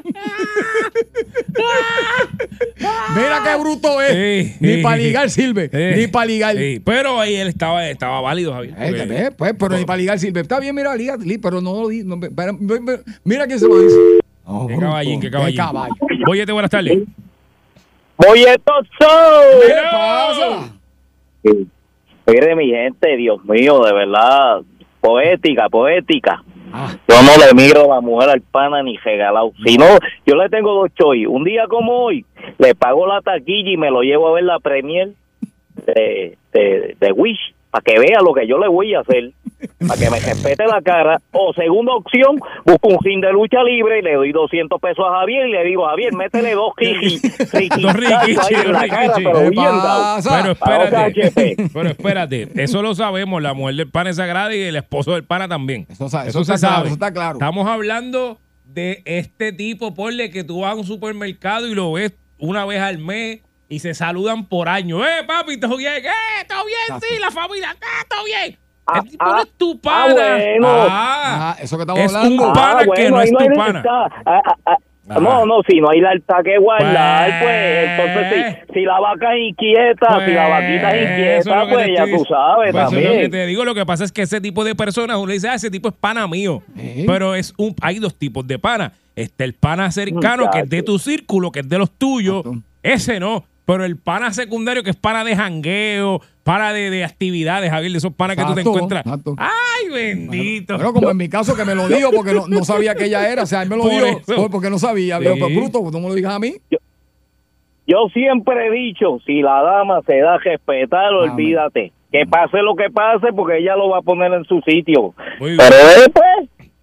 Speaker 3: Mira qué bruto es.
Speaker 6: Sí,
Speaker 3: Ni
Speaker 6: sí.
Speaker 3: para ligar sirve.
Speaker 6: Sí.
Speaker 3: Ni para ligar.
Speaker 6: Sí, pero ahí él estaba, estaba válido, Javier.
Speaker 3: Eh, ¿ves? Pues, pero ni para ligar sirve. Está bien, mira, liga, li- pero no lo di. no, mira quién se lo dice. No,
Speaker 6: Qué caballín, qué caballín.
Speaker 3: caballo.
Speaker 6: Boyete, buenas tardes.
Speaker 3: ¿Qué pasa?
Speaker 8: Mire, mi gente, Dios mío, de verdad, poética, poética.
Speaker 3: Ah,
Speaker 8: Yo no le miro a la mujer al pana ni regalado. Si no, yo le tengo dos choices. Un día como hoy, le pago la taquilla y me lo llevo a ver la premier de, de Wish, para que vea lo que yo le voy a hacer, para que me respete la cara. O segunda opción, busco un ring de lucha libre y le doy 200 pesos a Javier y le digo, Javier, métele dos riquis,
Speaker 6: Dos
Speaker 8: cara, pero
Speaker 6: espérate, pero espérate, eso lo sabemos, la mujer del pana es sagrada y el esposo del pana también.
Speaker 3: Eso
Speaker 6: Eso
Speaker 3: eso
Speaker 6: se
Speaker 3: claro,
Speaker 6: sabe.
Speaker 3: eso está claro.
Speaker 6: Estamos hablando de este tipo, ponle que tú vas a un supermercado y lo ves una vez al mes y se saludan por año. ¡Eh, papi, todo bien! ¡Eh, todo bien! Sí, la familia, ¡eh, todo bien!
Speaker 8: Ah,
Speaker 6: El tipo
Speaker 8: ah,
Speaker 6: no es tu
Speaker 8: ah,
Speaker 6: pana.
Speaker 8: bueno.
Speaker 6: Ah,
Speaker 3: Ah, eso que estamos
Speaker 6: es
Speaker 3: hablando.
Speaker 6: un pana que no es tu
Speaker 8: hay
Speaker 6: pana.
Speaker 8: Ah, ah, ah.
Speaker 6: Ah.
Speaker 8: No, no, si no hay lealtad que guardar,
Speaker 6: Pues.
Speaker 8: pues, entonces si, si la vaca es inquieta, si la vaquita es
Speaker 6: Pues,
Speaker 8: inquieta,
Speaker 6: es que
Speaker 8: pues ya tú sabes
Speaker 6: Pues eso es lo que
Speaker 8: también.
Speaker 6: te digo, lo que pasa es que ese tipo de personas, uno dice, ah, ese tipo es pana mío. Pero es un, hay dos tipos de pana. Este, el pana cercano, que es de tu círculo, que es de los tuyos.
Speaker 3: Exacto.
Speaker 6: Ese no. Pero el pana secundario, que es pana de jangueo, pana de, de actividades, Javier, de esos panas que tú te encuentras.
Speaker 3: exacto.
Speaker 6: Ay, bendito.
Speaker 3: Pero como en mi caso que me lo dijo porque no, no sabía que ella era, o sea, él me lo
Speaker 6: Por
Speaker 3: dijo
Speaker 6: eso.
Speaker 3: por- porque no sabía.
Speaker 6: Sí.
Speaker 3: Pero, pues, bruto, no me lo digas a mí.
Speaker 8: Yo siempre he dicho, si la dama se da a respetar,
Speaker 3: Amén.
Speaker 8: olvídate. Que pase lo que pase, porque ella lo va a poner en su sitio.
Speaker 6: Muy bien.
Speaker 8: Pero después,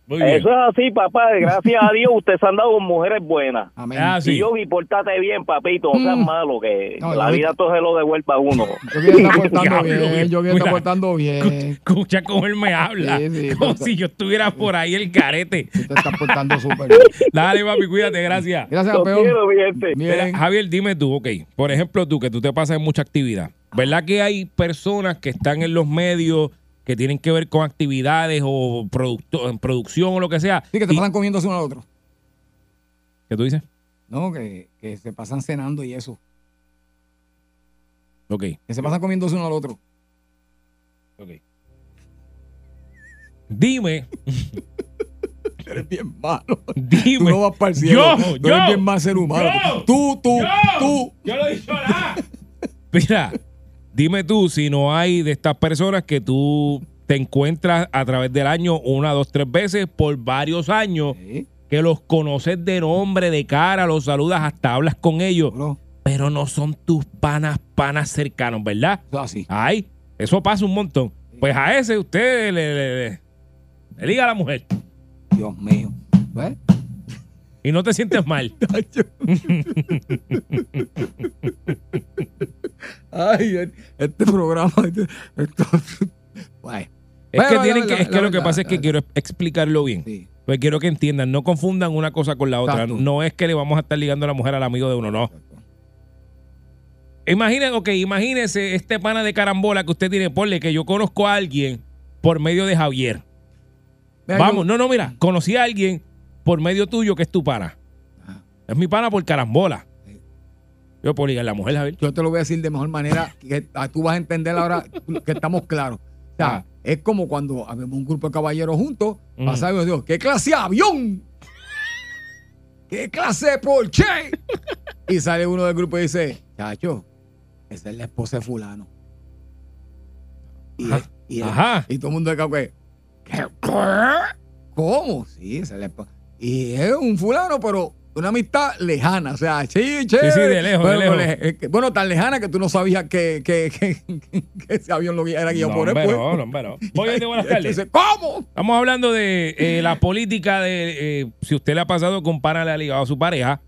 Speaker 6: Muy bien.
Speaker 8: eso es así, papá. Gracias a Dios, usted se han dado con mujeres buenas.
Speaker 3: Amén.
Speaker 6: Ah, sí.
Speaker 8: Y yo, pórtate bien, papito, no seas
Speaker 3: Mm.
Speaker 8: malo, que
Speaker 3: No,
Speaker 8: la
Speaker 3: yo-
Speaker 8: vida todo se lo devuelva a uno.
Speaker 3: Yo que está portando bien, yo que está portando bien.
Speaker 6: Escucha cómo él me habla.
Speaker 3: Sí, sí,
Speaker 6: como si yo estuviera por ahí el carete.
Speaker 3: Te estás portando súper bien.
Speaker 6: Dale, papi, cuídate, gracias.
Speaker 3: Gracias, campeón.
Speaker 8: quiero.
Speaker 6: Mira,
Speaker 3: Bien.
Speaker 6: Javier, dime tú, ok. Por ejemplo, tú, que tú te pasas en mucha actividad. ¿Verdad que hay personas que están en los medios que tienen que ver con actividades o producto, producción o lo que sea?
Speaker 3: Sí, que te
Speaker 6: Y-
Speaker 3: pasan comiéndose uno al otro.
Speaker 6: ¿Qué tú dices?
Speaker 3: No, que, que se pasan cenando y eso.
Speaker 6: Ok,
Speaker 3: Que se pasan comiéndose uno al otro.
Speaker 6: ok. Dime,
Speaker 3: Eres bien malo.
Speaker 6: dime.
Speaker 3: Tú no vas para el cielo.
Speaker 6: Yo,
Speaker 3: tú
Speaker 6: yo,
Speaker 3: eres bien mal ser humano.
Speaker 6: yo,
Speaker 3: tú, tú,
Speaker 6: yo,
Speaker 3: tú.
Speaker 6: Yo no he dicho nada. Mira, dime tú si no hay de estas personas que tú te encuentras a través del año una, dos, tres veces por varios años
Speaker 3: Sí,
Speaker 6: que los conoces de nombre, de cara, los saludas, hasta hablas con ellos, pero no son tus panas, panas cercanos, ¿verdad?
Speaker 3: Es así.
Speaker 6: Ay, eso pasa un montón. Pues a ese usted le, le, le- le diga a la mujer
Speaker 3: Dios mío.
Speaker 6: Y no te sientes mal.
Speaker 3: Ay, este programa. este- esto- Bueno,
Speaker 6: Es que tienen que, es que lo que pasa es que quiero explicarlo bien.
Speaker 3: sí.
Speaker 6: Pues quiero que entiendan, no confundan una cosa con la otra.
Speaker 3: Exacto.
Speaker 6: No es que le vamos a estar ligando a la mujer al amigo de uno, no. Imaginen, ok, imagínese este pana de carambola que usted tiene, ponle que yo conozco a alguien por medio de Javier.
Speaker 3: Mira,
Speaker 6: Vamos,
Speaker 3: yo-
Speaker 6: no, no, mira, conocí a alguien por medio tuyo que es tu pana.
Speaker 3: Ajá.
Speaker 6: Es mi pana por carambola. Yo puedo ligar la mujer, Javier.
Speaker 3: Yo te lo voy a decir de mejor manera, que ah, tú vas a entender ahora que estamos claros. O sea,
Speaker 6: Ah.
Speaker 3: es como cuando habemos un grupo de caballeros juntos, y digo, ¿qué clase de avión? ¿Qué clase de Porsche? y sale uno del grupo y dice, chacho, esa es la esposa de fulano. Y,
Speaker 6: Ajá.
Speaker 3: y,
Speaker 6: Ajá.
Speaker 3: y todo el mundo de ¿qué? ¿Cómo? Sí, esa es la esposa. Y es un fulano, pero una amistad lejana, o sea, sí, chévere.
Speaker 6: sí, de lejos, de
Speaker 3: bueno,
Speaker 6: lejos.
Speaker 3: le- eh, que- bueno, tan lejana que tú no sabías que, que, que, que ese avión lo era guiado
Speaker 6: No,
Speaker 3: por él. pues.
Speaker 6: no, no, hombre, no. Oye, buenas tardes.
Speaker 3: ¿Cómo?
Speaker 6: Estamos hablando de eh, la política de eh, si usted le ha pasado con pana le ha ligado a su pareja.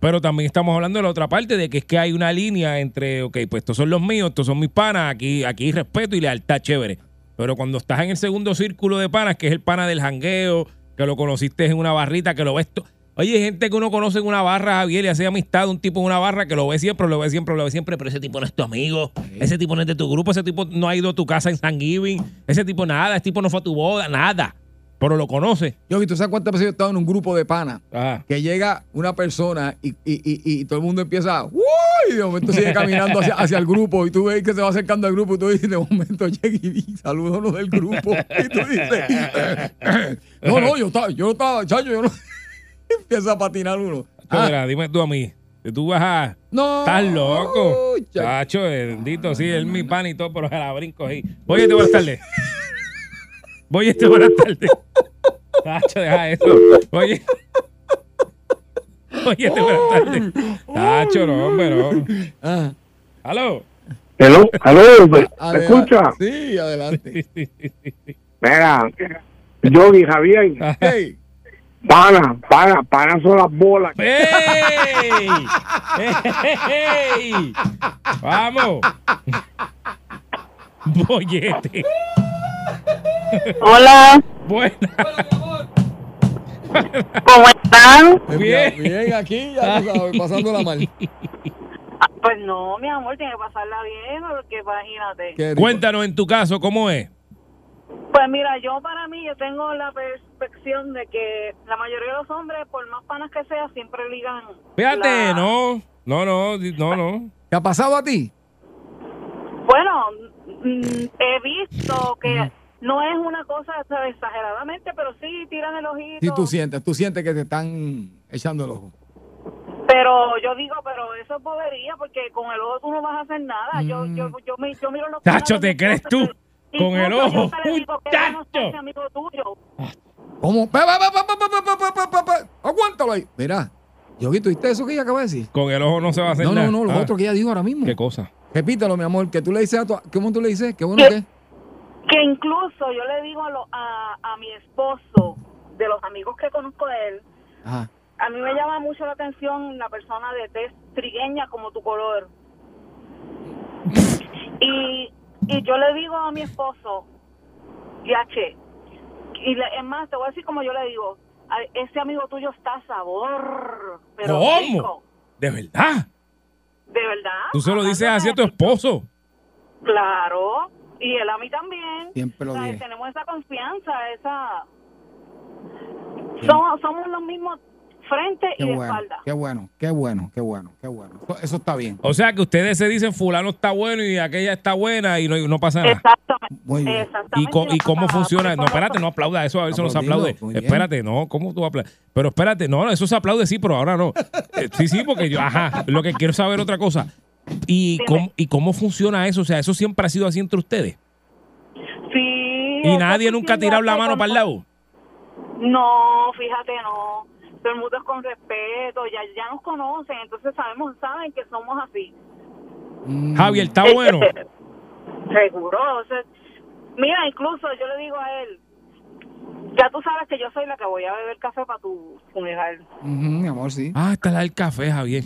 Speaker 6: Pero también estamos hablando de la otra parte, de que es que hay una línea entre, ok, pues estos son los míos, estos son mis panas, aquí, aquí hay respeto y lealtad chévere. Pero cuando estás en el segundo círculo de panas, que es el pana del jangueo, que lo conociste en una barrita, que lo ves. Oye, hay gente que uno conoce en una barra, Javier, y hace amistad, un tipo en una barra que lo ve siempre, lo ve siempre, lo ve siempre, pero ese tipo no es tu amigo, ese tipo no es de tu grupo, ese tipo no ha ido a tu casa en San Giving, ese tipo nada, ese tipo no fue a tu boda, nada. Pero lo conoce.
Speaker 3: Yo, ¿tú sabes cuántas veces yo he estado en un grupo de panas?
Speaker 6: Ajá.
Speaker 3: Que llega una persona y, y, y, y todo el mundo empieza, ¡Uy! Y de momento sigue caminando hacia, hacia el grupo y tú ves que se va acercando al grupo y tú dices, de momento llega y, saluda a uno del grupo. Y tú dices, no, no, yo estaba, yo no estaba, chacho, yo no. empieza a patinar uno. Ah,
Speaker 6: Mira, dime tú a mí. Que tú vas a.
Speaker 3: no.
Speaker 6: Estás loco.
Speaker 3: chacho.
Speaker 6: Bendito, sí, él es mi pan y todo, pero se la brinco ahí. Voy este buenas tardes. Voy este buenas tardes. Chacho, deja eso. Oye. Oye, este buenas tardes. Chacho, no, hombre, no.
Speaker 3: Ah,
Speaker 6: ¿Aló?
Speaker 9: Hello, aló, ¿me
Speaker 3: adela-
Speaker 9: escucha?
Speaker 3: Sí, adelante.
Speaker 9: Mira, Yogi, Javier,
Speaker 3: Hey,
Speaker 9: pana, pana, pana son las bolas.
Speaker 6: ¡Ey! ¡Ey! ¡Vamos! Bollete.
Speaker 10: Hola,
Speaker 6: Buena.
Speaker 10: ¿cómo están?
Speaker 6: Bien.
Speaker 3: bien, aquí, ya tú sabes, pasándola mal.
Speaker 10: Pues no, mi amor, tiene que pasarla bien, porque imagínate.
Speaker 6: Cuéntanos en tu caso, ¿cómo es?
Speaker 10: Pues mira, yo para mí, yo tengo la perspección de que la mayoría de los hombres, por más panas que sea, siempre ligan.
Speaker 6: Fíjate,
Speaker 10: la-
Speaker 6: no, no, no, no, no.
Speaker 3: ¿Te ha pasado a ti?
Speaker 10: Bueno, mm, he visto que no es una cosa exageradamente, pero sí tiran el ojito.
Speaker 3: Sí, tú sientes, tú sientes que te están echando el ojo.
Speaker 10: Pero yo digo, pero eso es bobería, porque con el ojo tú no vas a hacer nada. Mm. Yo, yo, yo, me, yo miro los Tacho,
Speaker 6: ¿te crees tú? Con el ojo.
Speaker 10: ¡Tacho!
Speaker 3: ¿Cómo? Pa, pa, pa, Aguántalo ahí. Mira, Yogi, ¿tuviste eso que ella acaba de decir?
Speaker 6: Con el ojo no se va a hacer
Speaker 3: no,
Speaker 6: nada.
Speaker 3: No, no, no, lo
Speaker 6: ah.
Speaker 3: otro que ella dijo ahora mismo.
Speaker 6: ¿Qué cosa?
Speaker 3: Repítalo, mi amor, que tú le dices a tu... ¿Cómo tú le dices? Qué bueno
Speaker 10: ¿Qué?
Speaker 3: que...
Speaker 10: Que incluso yo le digo a, lo- a, a mi esposo, de los amigos que conozco de él,
Speaker 3: Ajá.
Speaker 10: a mí me llama mucho la atención la persona de tez trigueña como tu color. Y, y yo le digo a mi esposo, Yache, y le- es más, te voy a decir como yo le digo, "Ay, ese amigo tuyo está a sabor, pero
Speaker 6: ¿Cómo?
Speaker 10: rico,
Speaker 6: ¿De verdad?
Speaker 10: de verdad.
Speaker 6: Tú se lo dices así a tu esposo.
Speaker 10: Claro, y él a mí también.
Speaker 3: Siempre lo
Speaker 10: O sea,
Speaker 3: dije.
Speaker 10: Tenemos esa confianza, esa... Somos, somos los mismos frente
Speaker 3: Qué
Speaker 10: y de
Speaker 3: bueno,
Speaker 10: espalda.
Speaker 3: qué bueno, qué bueno, qué bueno, qué bueno. Eso, eso está bien.
Speaker 6: O sea que ustedes se dicen fulano está bueno y aquella está buena y no, no pasa nada.
Speaker 10: Exactamente.
Speaker 3: Muy bien.
Speaker 6: ¿Y,
Speaker 10: Exactamente.
Speaker 6: co- y
Speaker 10: no
Speaker 6: cómo funciona? No, espérate, no aplauda eso, a ver si no se aplaude. Espérate, no, ¿cómo tú aplaudes? Pero espérate, no, no, eso se aplaude sí, pero ahora no. Eh, sí, sí, porque yo, ajá, lo que quiero saber otra cosa. ¿Y
Speaker 10: Dime.
Speaker 6: cómo, ¿Y cómo funciona eso? O sea, eso siempre ha sido así entre ustedes.
Speaker 10: Sí.
Speaker 6: ¿Y nadie nunca ha tirado la mano
Speaker 10: con-
Speaker 6: para el lado?
Speaker 10: No, fíjate, no. Todo el mundo es con respeto, ya, ya nos conocen, entonces sabemos, saben que somos así.
Speaker 3: Mm,
Speaker 6: Javier, está bueno.
Speaker 10: Seguro. o sea, mira, incluso yo le digo a él, ya tú sabes que yo soy la que voy a beber café para tu funeral.
Speaker 3: mi amor, sí.
Speaker 6: Ah, está la del café, Javier.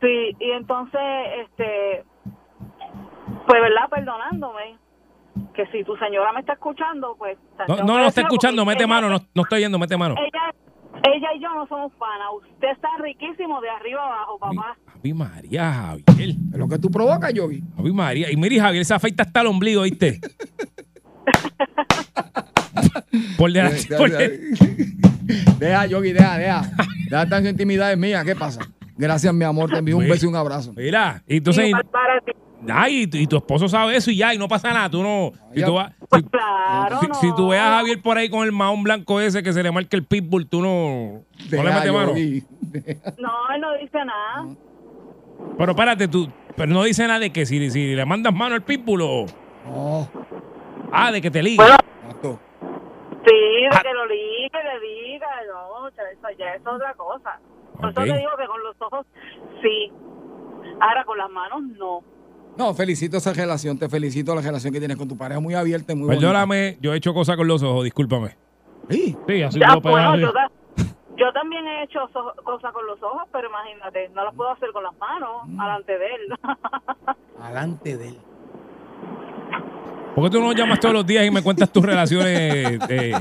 Speaker 10: Sí, y entonces, este, pues, ¿verdad? Perdonándome, que si tu señora me está escuchando, pues...
Speaker 6: No, no, no está escuchando, mete
Speaker 10: ella-
Speaker 6: mano, no, no estoy yendo, mete mano.
Speaker 10: Ella, ella y yo no somos panas. Usted está riquísimo de arriba abajo, papá.
Speaker 6: Ave María, Javier.
Speaker 3: Es lo que tú provocas, Yogi.
Speaker 6: Ave María. Y mire, Javier, esa afeita hasta el ombligo, ¿viste? por delante, por delante.
Speaker 3: Deja, Yogi, deja, deja. Deja tan intimidades mías, ¿qué pasa? Gracias, mi amor. Te envío un beso y un abrazo.
Speaker 6: Mira, y entonces. Ay, y tu, y tu esposo sabe eso y ya, y no pasa nada. Tú no. Si tú, vas-
Speaker 10: Pues
Speaker 6: si-
Speaker 10: claro,
Speaker 6: si,
Speaker 10: no.
Speaker 6: si tú ves a Javier por ahí con el mahón blanco ese que se le marca el pitbull, tú no. No le
Speaker 3: Deja,
Speaker 6: metes mano.
Speaker 3: Yogi.
Speaker 10: No, él no dice nada.
Speaker 6: Pero espérate, tú. Pero no dice nada de que si, si le mandas mano al pitbull o.
Speaker 3: No,
Speaker 6: Ah, de que te liga.
Speaker 10: Bueno,
Speaker 3: exacto.
Speaker 10: sí, de que lo ligue, le diga, no, o sea, eso ya es otra cosa. Por eso te digo que con los ojos, sí. Ahora con las manos, no.
Speaker 3: No, felicito esa relación. Te felicito la relación que tienes con tu pareja. Muy abierta y muy bonita.
Speaker 6: Perdóname, yo he hecho cosas con los ojos, discúlpame.
Speaker 3: Sí.
Speaker 6: Sí, así
Speaker 10: Ya, ta- yo también he hecho so- cosas con los ojos, pero imagínate, no las puedo hacer con las manos,
Speaker 6: Mm.
Speaker 10: alante de él.
Speaker 3: Alante de él.
Speaker 6: ¿Por qué tú no llamas todos los días y me cuentas tus relaciones eh,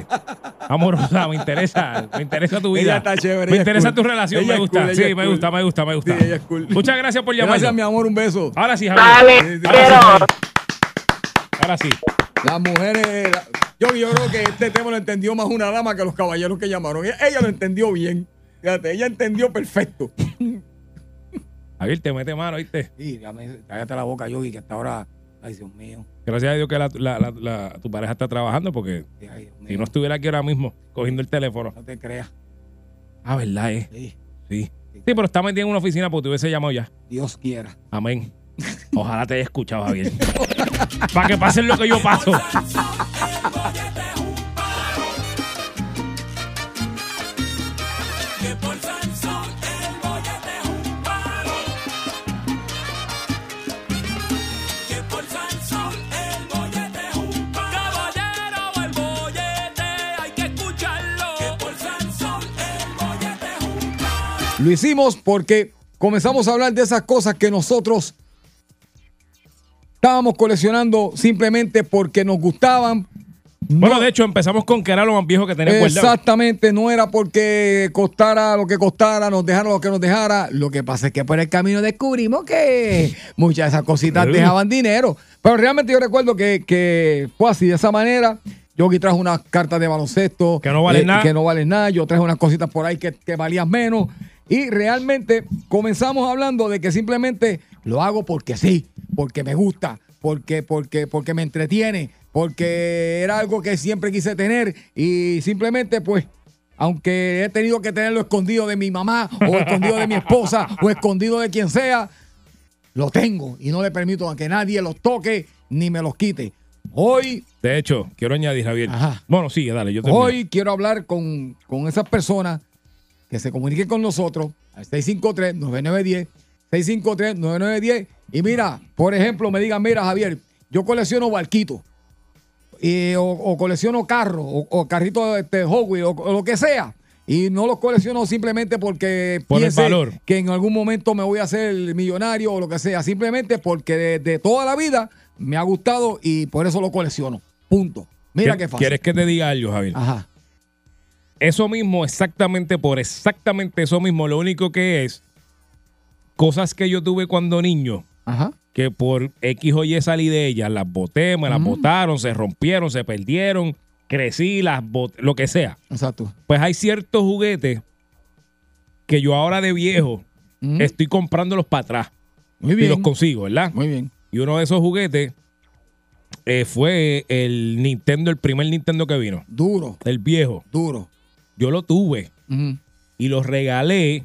Speaker 6: amorosas? Me interesa, me interesa tu vida.
Speaker 3: Ella está chévere,
Speaker 6: Me
Speaker 3: ella
Speaker 6: interesa
Speaker 3: cool.
Speaker 6: tu relación,
Speaker 3: Ella
Speaker 6: me gusta.
Speaker 3: cool,
Speaker 6: sí, me
Speaker 3: cool.
Speaker 6: gusta, me gusta, me gusta.
Speaker 3: Sí, ella es cool.
Speaker 6: Muchas gracias por llamar.
Speaker 3: Gracias, mi amor. Un beso.
Speaker 6: Ahora sí, Javier.
Speaker 10: Dale, pero
Speaker 6: Ahora sí.
Speaker 3: Las mujeres. la- yo, yo creo que este tema lo entendió más una dama que los caballeros que llamaron. Ella, ella lo entendió bien. Fíjate, ella entendió perfecto.
Speaker 6: Javier, te mete mano, ¿viste?
Speaker 3: Sí, cállate la boca, Yogi, que hasta ahora. Ay, Dios mío.
Speaker 6: Gracias a Dios que la- la- la- la- tu pareja está trabajando porque
Speaker 3: Sí, ay, Dios
Speaker 6: si no estuviera aquí ahora mismo cogiendo el teléfono.
Speaker 3: No te creas.
Speaker 6: Ah, ¿verdad, eh?
Speaker 3: Sí,
Speaker 6: Sí. Sí, pero está metido en una oficina porque te hubiese llamado ya.
Speaker 3: Dios quiera.
Speaker 6: Amén. Ojalá te haya escuchado, Javier. Para que pasen lo que yo paso.
Speaker 3: Lo hicimos porque comenzamos a hablar de esas cosas que nosotros estábamos coleccionando simplemente porque nos gustaban.
Speaker 6: Bueno,
Speaker 3: No-
Speaker 6: de hecho, empezamos con que era lo más viejo que guardado.
Speaker 3: Exactamente, no era porque costara lo que costara, nos dejara lo que nos dejara. Lo que pasa es que por el camino descubrimos que muchas de esas cositas dejaban dinero. Pero realmente yo recuerdo que, que fue así, de esa manera. Yo aquí traje unas cartas de baloncesto. eh,
Speaker 6: Que no valen nada.
Speaker 3: Que no valen nada. Yo traje unas cositas por ahí que, que valían menos. Y realmente comenzamos hablando de que simplemente lo hago porque sí, porque me gusta, porque, porque, porque me entretiene, porque era algo que siempre quise tener y simplemente pues aunque he tenido que tenerlo escondido de mi mamá o escondido de mi esposa o escondido de quien sea, lo tengo y no le permito a que nadie los toque ni me los quite. Hoy,
Speaker 6: De hecho, quiero añadir, Javier.
Speaker 3: Ajá.
Speaker 6: Bueno, sí, dale, yo termino.
Speaker 3: hoy quiero hablar con, con esas personas que se comuniquen con nosotros al 653-9910, 653-9910. Y mira, por ejemplo, me digan, mira, Javier, yo colecciono barquitos. y- o, o colecciono carros, o, o carritos este, Wheels, o, o lo que sea. Y no los colecciono simplemente porque
Speaker 6: Por el
Speaker 3: piense
Speaker 6: valor.
Speaker 3: que en algún momento me voy a hacer millonario o lo que sea. Simplemente porque de, de toda la vida me ha gustado y por eso lo colecciono. Punto. Mira qué fácil.
Speaker 6: ¿Quieres que te diga algo, Javier?
Speaker 3: Ajá.
Speaker 6: Eso mismo, exactamente por exactamente eso mismo, lo único que es cosas que yo tuve cuando niño,
Speaker 3: Ajá.
Speaker 6: que por X o Y salí de ellas, las boté, me las botaron, se rompieron, se perdieron, crecí, las boté, lo que sea.
Speaker 3: Exacto.
Speaker 6: Pues hay ciertos juguetes que yo ahora de viejo estoy comprándolos para atrás
Speaker 3: Muy
Speaker 6: y
Speaker 3: bien.
Speaker 6: los consigo, ¿verdad?
Speaker 3: Muy bien.
Speaker 6: Y uno de esos juguetes eh, fue el Nintendo, el primer Nintendo que vino,
Speaker 3: Duro,
Speaker 6: el viejo.
Speaker 3: duro.
Speaker 6: Yo lo tuve y lo regalé.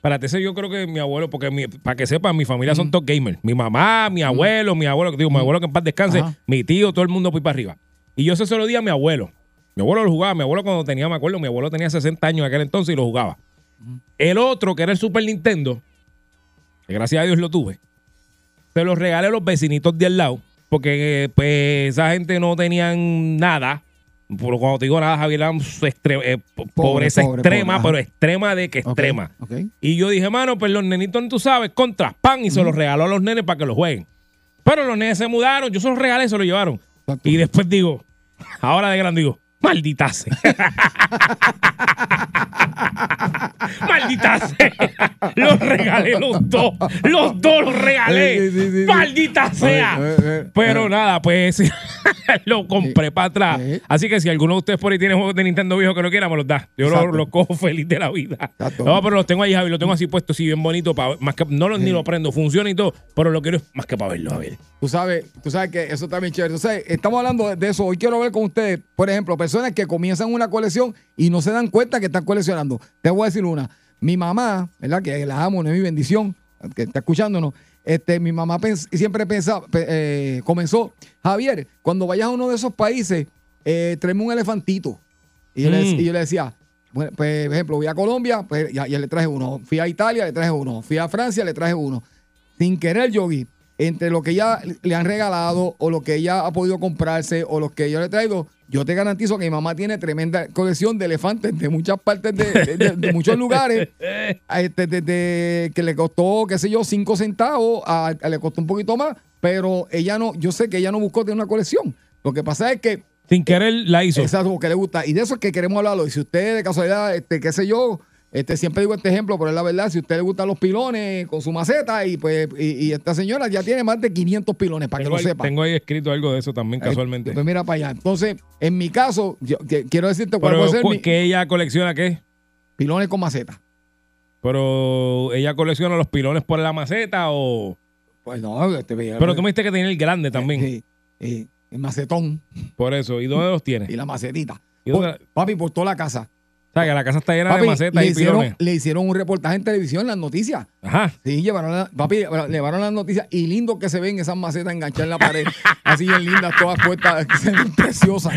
Speaker 6: Para ese yo creo que mi abuelo, porque mi- para que sepan, mi familia son top gamers. Mi mamá, mi abuelo, mi abuelo, digo, mi abuelo que en paz descanse, mi tío, todo el mundo fui para arriba. Y yo ese solo día a mi abuelo. Mi abuelo lo jugaba, mi abuelo cuando tenía, me acuerdo, mi abuelo tenía 60 años en aquel entonces y lo jugaba. El otro, que era el Super Nintendo, que gracias a Dios lo tuve, se los regalé a los vecinitos de al lado, porque eh, pues esa gente no tenían nada. Por cuando te digo nada, Javier, extre- eh, po- pobreza
Speaker 3: pobre,
Speaker 6: extrema,
Speaker 3: pobre,
Speaker 6: pero extrema de que extrema. Y yo dije, mano, pues los nenitos, tú sabes, contra pan, y se los regaló a los nenes para que los jueguen. Pero los nenes se mudaron, yo se los regalé, se los llevaron.
Speaker 3: Exacto.
Speaker 6: Y después digo, ahora de grande digo, maldita sea. Maldita sea. Los regalé los dos. Los dos los regalé.
Speaker 3: Sí, sí, sí, sí.
Speaker 6: Maldita sea. Pero nada, pues lo compré para atrás.
Speaker 3: Sí.
Speaker 6: Así que si alguno de ustedes por ahí tiene juegos de Nintendo viejo que no quiera, me los da. Yo los cojo feliz de la vida.
Speaker 3: Exacto.
Speaker 6: No, pero los tengo ahí, Javi. Los tengo así puestos, así bien bonito. más que, no los, ni lo prendo, funciona y todo. Pero lo quiero más que para verlo, a ver.
Speaker 3: Tú sabes, tú sabes que eso está bien chévere. Entonces, estamos hablando de- de eso. Hoy quiero ver con ustedes, por ejemplo, personas que comienzan una colección y no se dan cuenta que están coleccionando. Te voy a decir una. Mi mamá, ¿verdad? Que la amo, no es mi bendición, que está escuchándonos. Este, mi mamá pens- siempre pensaba, pe- eh, comenzó, Javier, cuando vayas a uno de esos países, eh, tráeme un elefantito. Y yo, le,
Speaker 6: Mm.
Speaker 3: y yo le decía, bueno, pues, por ejemplo, voy a Colombia, pues ya, ya le traje uno. Fui a Italia, le traje uno. Fui a Francia, le traje uno. Sin querer, Yogi, entre lo que ella le han regalado o lo que ella ha podido comprarse o lo que yo le he traído, yo te garantizo que mi mamá tiene tremenda colección de elefantes de muchas partes de, de- de- de muchos lugares. Este, desde que le costó, qué sé yo, cinco centavos, a, a- le costó un poquito más, pero ella no, yo sé que ella no buscó tener una colección. Lo que pasa es que
Speaker 6: Sin querer la hizo.
Speaker 3: Exacto, porque le gusta. Y de eso es que queremos hablarlo. Y si usted, de casualidad, este, qué sé yo, este, siempre digo este ejemplo, pero es la verdad, si a usted le gustan los pilones con su maceta, y pues, y, y esta señora ya tiene más de 500 pilones, para
Speaker 6: Tengo,
Speaker 3: que
Speaker 6: ahí,
Speaker 3: lo sepa.
Speaker 6: tengo ahí escrito algo de eso también,
Speaker 3: Eh,
Speaker 6: casualmente.
Speaker 3: Pues mira para allá. Entonces, en mi caso, yo que- quiero decirte cuál
Speaker 6: Pero,
Speaker 3: puede ser
Speaker 6: cu-
Speaker 3: mi
Speaker 6: ¿qué ella colecciona qué?
Speaker 3: pilones con maceta.
Speaker 6: Pero ella colecciona los pilones por la maceta o.
Speaker 3: Pues no, este,
Speaker 6: Pero tú me dijiste que tenía el grande también.
Speaker 3: Sí, sí, el macetón
Speaker 6: Por eso. ¿Y dónde los tiene?
Speaker 3: y la macetita.
Speaker 6: ¿Y dónde-
Speaker 3: Por- papi, por toda la casa.
Speaker 6: Sea, que la casa está llena
Speaker 3: Papi,
Speaker 6: de macetas
Speaker 3: le,
Speaker 6: y
Speaker 3: hicieron,
Speaker 6: pilones.
Speaker 3: le hicieron un reportaje en televisión, las noticias.
Speaker 6: Ajá.
Speaker 3: Sí, llevaron, la- papi, llevaron las noticias y lindo que se ven esas macetas enganchadas en la pared. así bien lindas, todas puestas, que se ven preciosas.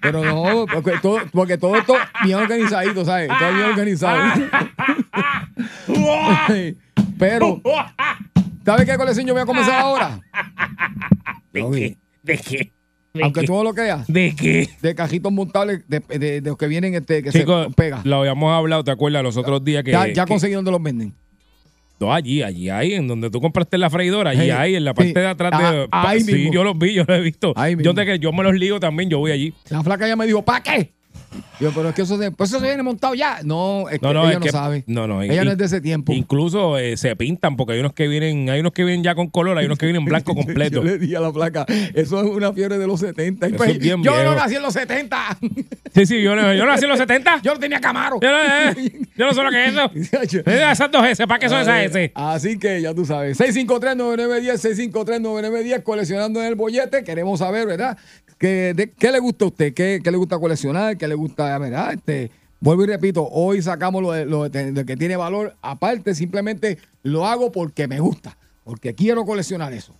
Speaker 3: Pero no, porque todo, porque todo esto bien organizadito, ¿sabes? Todo bien organizado. Pero, ¿sabes qué colección yo voy a comenzar ahora?
Speaker 6: ¿De qué? ¿De qué? ¿De
Speaker 3: Aunque
Speaker 6: qué?
Speaker 3: tú no lo creas.
Speaker 6: ¿De qué?
Speaker 3: De cajitos montables de, de- de los que vienen este, que
Speaker 6: Chicos,
Speaker 3: se pega.
Speaker 6: lo habíamos hablado, ¿te acuerdas? Los otros días que.
Speaker 3: Ya, ya
Speaker 6: que-
Speaker 3: conseguí donde los venden.
Speaker 6: No, allí, allí, ahí, en donde tú compraste la freidora, allí, ahí, en la parte
Speaker 3: sí.
Speaker 6: de atrás de.
Speaker 3: Ah, ahí
Speaker 6: sí,
Speaker 3: mismo.
Speaker 6: yo los vi, yo los he visto.
Speaker 3: Ahí
Speaker 6: yo,
Speaker 3: mismo.
Speaker 6: te, que yo me los ligo también, yo voy allí.
Speaker 3: La flaca ya me dijo, ¿para qué? Yo, pero es que eso se, pues eso se viene montado ya. No, es que
Speaker 6: No, no,
Speaker 3: ella
Speaker 6: es
Speaker 3: no
Speaker 6: que-
Speaker 3: sabe.
Speaker 6: no, no,
Speaker 3: ella no es de ese tiempo.
Speaker 6: Incluso eh, se pintan, porque hay unos que vienen, hay unos que vienen ya con color, hay unos que vienen blanco completo.
Speaker 3: Yo le dije a la flaca, eso es una fiebre de los 70. Y
Speaker 6: Eso
Speaker 3: pues, yo
Speaker 6: viejo.
Speaker 3: no nací en los 70.
Speaker 6: Sí, sí, yo, no- yo nací en los 70.
Speaker 3: yo no tenía Camaro.
Speaker 6: Yo no, eh, yo no sé lo que es eso. Esas dos S, ¿para qué son esas S?
Speaker 3: Así que ya tú sabes. 653-9910, 653-9910, coleccionando en el bollete. Queremos saber, ¿verdad? ¿Qué, de, ¿qué le gusta a usted? ¿Qué, qué le gusta coleccionar? ¿Qué le gusta, verdad? Este, vuelvo y repito, hoy sacamos lo, de, lo de- de que tiene valor. Aparte, simplemente lo hago porque me gusta. Porque quiero coleccionar eso.